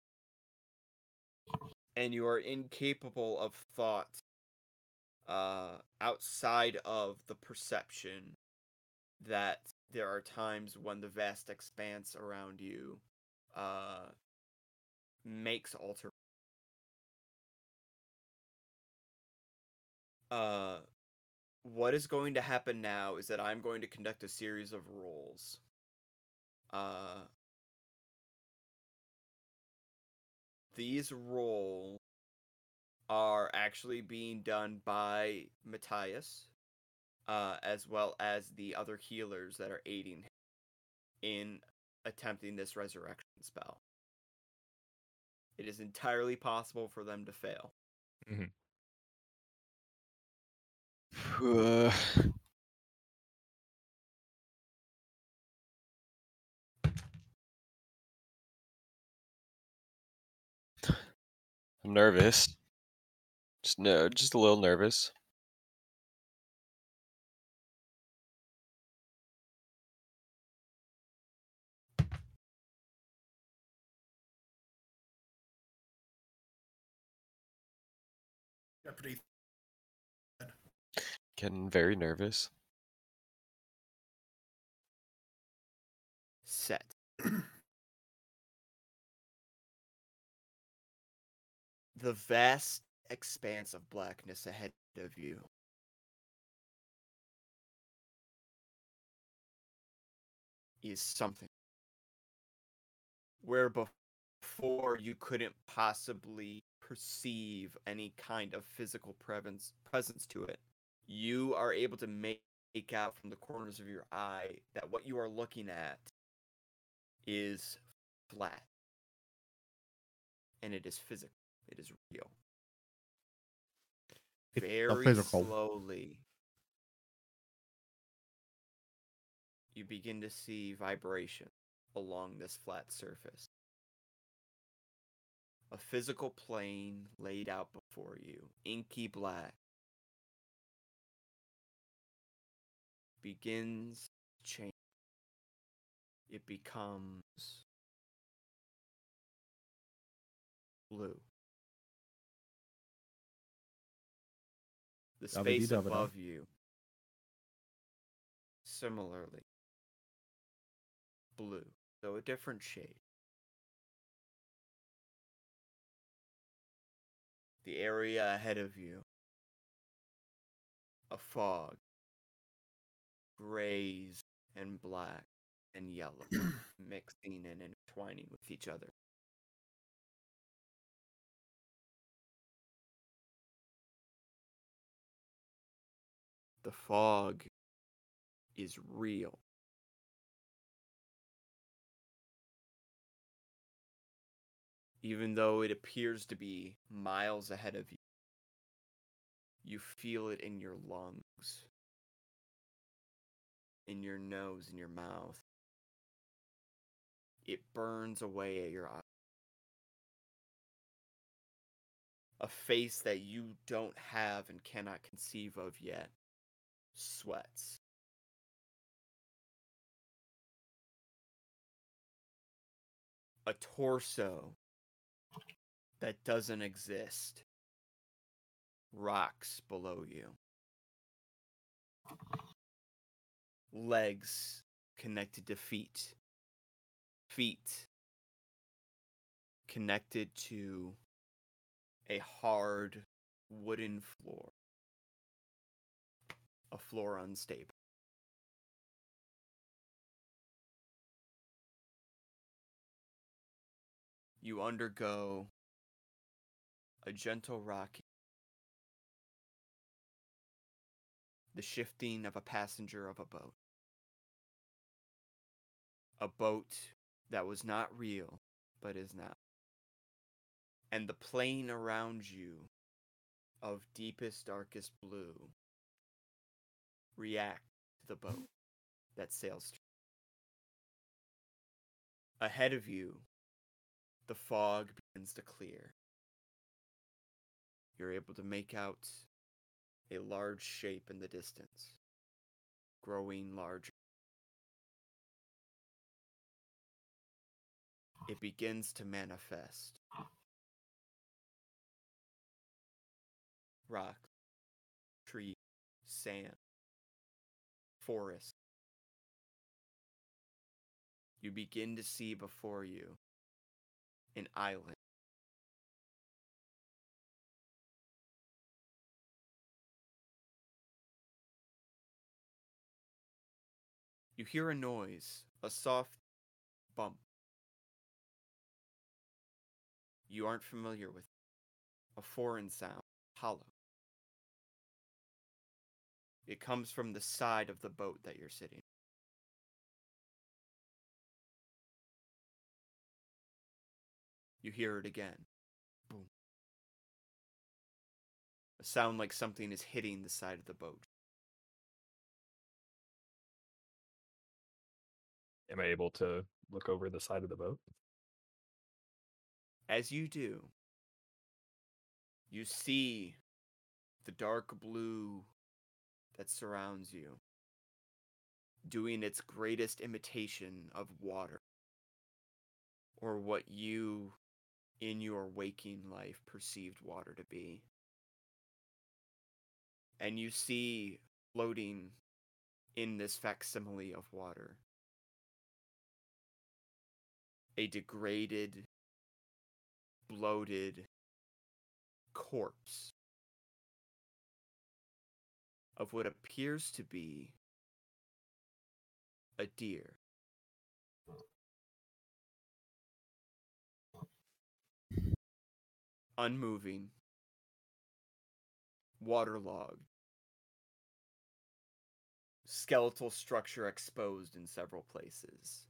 and you are incapable of thought uh outside of the perception that there are times when the vast expanse around you uh makes alter uh what is going to happen now is that I'm going to conduct a series of rolls. Uh these roles are actually being done by Matthias, uh, as well as the other healers that are aiding him in attempting this resurrection spell. It is entirely possible for them to fail. Uh, I'm nervous. Just no, just a little nervous. Deputy. Getting very nervous. Set. the vast expanse of blackness ahead of you. Is something where before you couldn't possibly perceive any kind of physical presence presence to it. You are able to make out from the corners of your eye that what you are looking at is flat and it is physical. It is real. Very slowly, you begin to see vibration along this flat surface. A physical plane laid out before you, inky black, begins to change. It becomes blue. The space above you, similarly, blue, though a different shade. The area ahead of you, a fog, grays and black and yellow, mixing and entwining with each other. The fog is real. Even though it appears to be miles ahead of you, you feel it in your lungs, in your nose, in your mouth. It burns away at your eyes. A face that you don't have and cannot conceive of yet sweats. A torso that doesn't exist rocks below you. Legs connected to feet. Feet connected to a hard wooden floor. A floor unstable. You undergo a gentle rocking, the shifting of a passenger of a boat. A boat that was not real, but is now. And the plain around you of deepest, darkest blue react to the boat that sails to. Ahead of you, the fog begins to clear. You're able to make out a large shape in the distance, growing larger. It begins to manifest. Rock, tree, sand, forest. You begin to see before you an island. You hear a noise, a soft bump. You aren't familiar with it. a foreign sound, hollow. It comes from the side of the boat that you're sitting. You hear it again. Boom. A sound like something is hitting the side of the boat. Am I able to look over the side of the boat? As you do, you see the dark blue that surrounds you doing its greatest imitation of water or what you in your waking life perceived water to be. And you see floating in this facsimile of water a degraded, bloated corpse of what appears to be a deer. Unmoving, waterlogged, skeletal structure exposed in several places,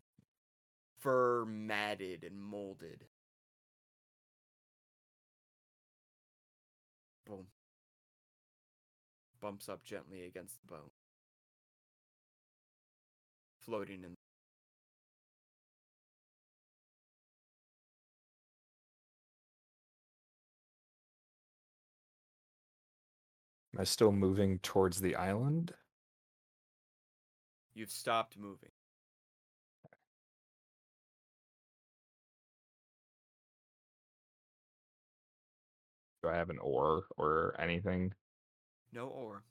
fur matted and molded. Boom. Bumps up gently against the bone, Floating in. Am I still moving towards the island? You've stopped moving. Do I have an oar or anything? No oar.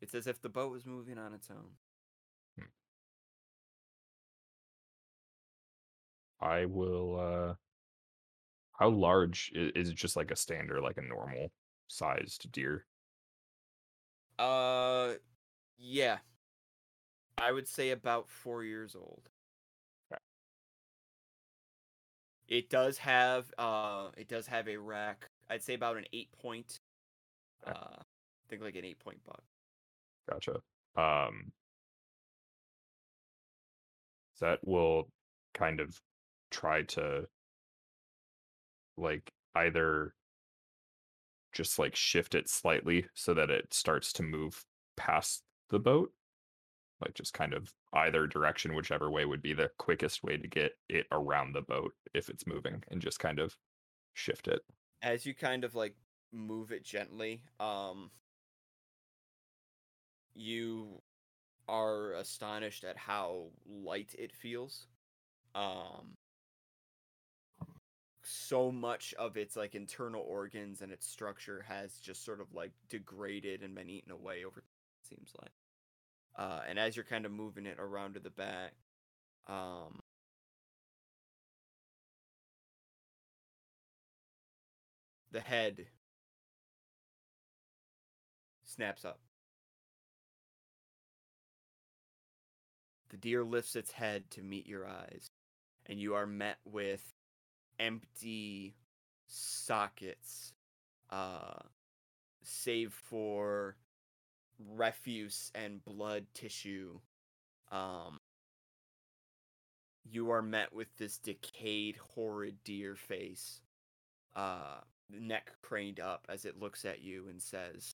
It's as if the boat was moving on its own. I will. uh How large is, is it? Just like a standard, like a normal sized deer? Uh, yeah. I would say about four years old. Okay. It does have uh, it does have a rack. I'd say about an eight point. Uh, think like an eight point buck. Gotcha. Um, that will kind of try to like either just like shift it slightly so that it starts to move past the boat like just kind of either direction whichever way would be the quickest way to get it around the boat if it's moving and just kind of shift it As you kind of like move it gently, um, you are astonished at how light it feels. Um, so much of its like internal organs and its structure has just sort of like degraded and been eaten away over it seems like. Uh, and as you're kind of moving it around to the back, um, the head snaps up. The deer lifts its head to meet your eyes, and you are met with empty sockets, uh, save for refuse and blood tissue. Um, you are met with this decayed, horrid deer face, uh, neck craned up as it looks at you and says,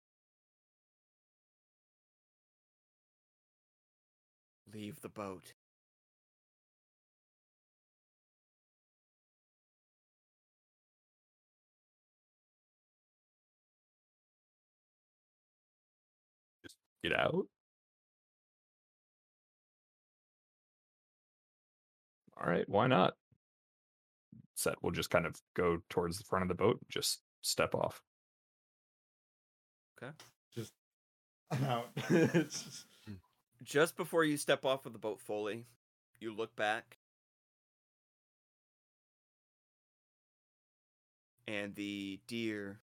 Leave the boat. Just Get out. All right, why not? Set We'll just kind of go towards the front of the boat, just step off. Okay. Just I'm out. It's just- Just before you step off of the boat fully, you look back. And the deer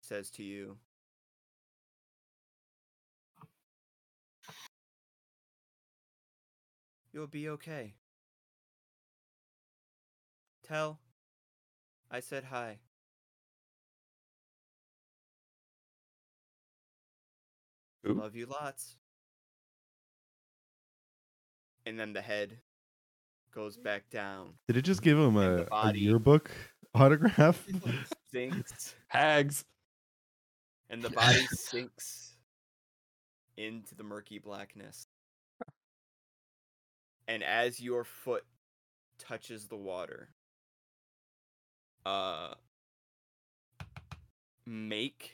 says to you, You'll be okay. Tell. I said hi. Ooh. Love you lots. And then the head goes back down. Did it just give him a, a yearbook autograph? Sinks. Hags. and the body sinks into the murky blackness. And as your foot touches the water, uh, make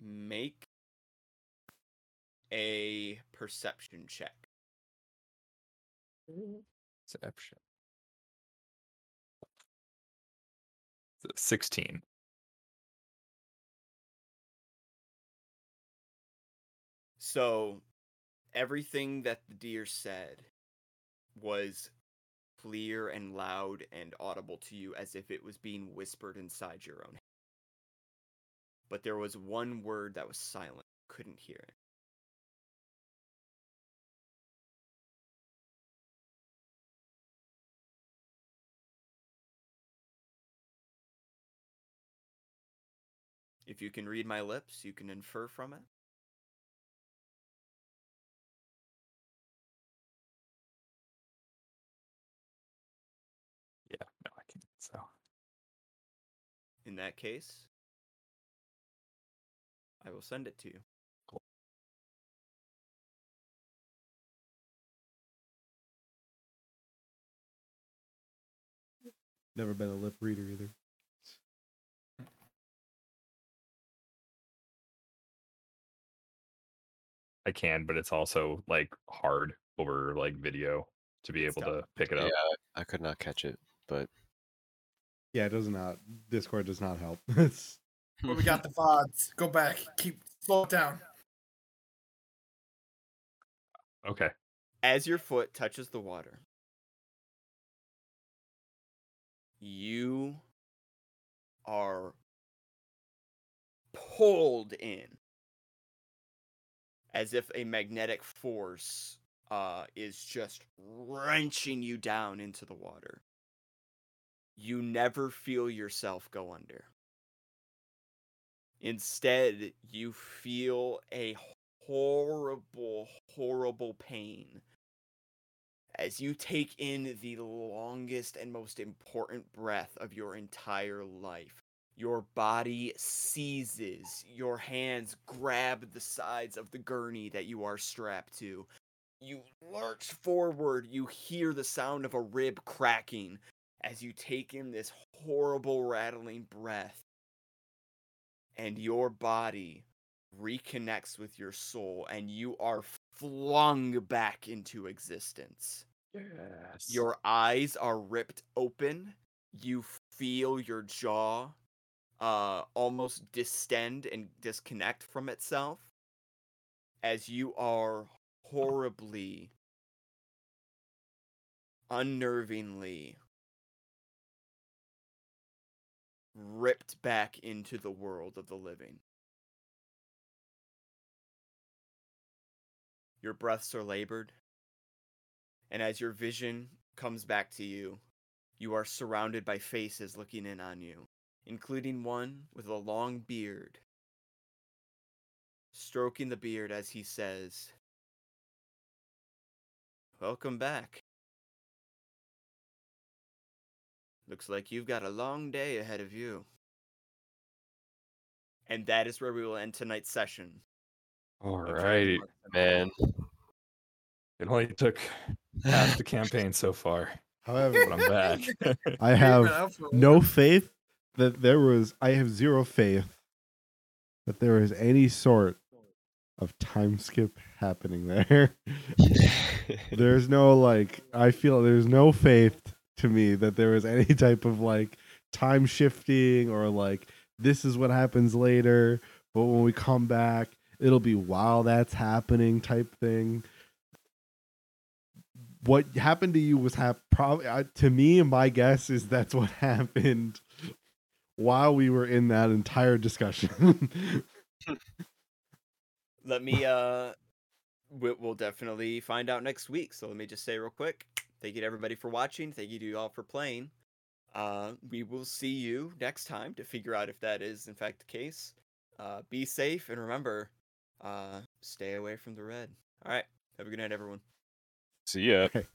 make a perception check. Mm-hmm. Perception. Sixteen. So everything that the deer said was clear and loud and audible to you as if it was being whispered inside your own head. But there was one word that was silent. Couldn't hear it. If you can read my lips, you can infer from it. Yeah, no, I can't. So In that case, I will send it to you. Cool. Never been a lip reader either. I can, but it's also like hard over like video to be It's able tough. to pick it up. Yeah, up. I could not catch it, but Yeah, it does not. Discord does not help. It's hmm. But we got the VODs. Go back. Keep slow it down. Okay. As your foot touches the water, you are pulled in as if a magnetic force uh, is just wrenching you down into the water. You never feel yourself go under. Instead, you feel a horrible, horrible pain as you take in the longest and most important breath of your entire life. Your body seizes, your hands grab the sides of the gurney that you are strapped to. You lurch forward, you hear the sound of a rib cracking as you take in this horrible, rattling breath. And your body reconnects with your soul, and you are flung back into existence. Yes. Your eyes are ripped open. You feel your jaw uh almost distend and disconnect from itself as you are horribly unnervingly ripped back into the world of the living. Your breaths are labored, and as your vision comes back to you, you are surrounded by faces looking in on you, including one with a long beard, stroking the beard as he says, Welcome back. Looks like you've got a long day ahead of you. And that is where we will end tonight's session. All of right. Dragon Mark Man, It only took half the campaign so far, However, but I'm back. I You've have been out for a no faith that there was I have zero faith that there is any sort of time skip happening there. there's no like I feel there's no faith to me that there is any type of like time shifting or like this is what happens later, but when we come back, it'll be while that's happening type thing. What happened to you was hap- probably uh, to me. My guess is that's what happened while we were in that entire discussion. Let me uh we- we'll definitely find out next week. So let me just say real quick, thank you to everybody for watching. Thank you to you all for playing. Uh we will see you next time to figure out if that is in fact the case. Uh be safe and remember, uh stay away from the red. All right. Have a good night everyone. See ya. Okay.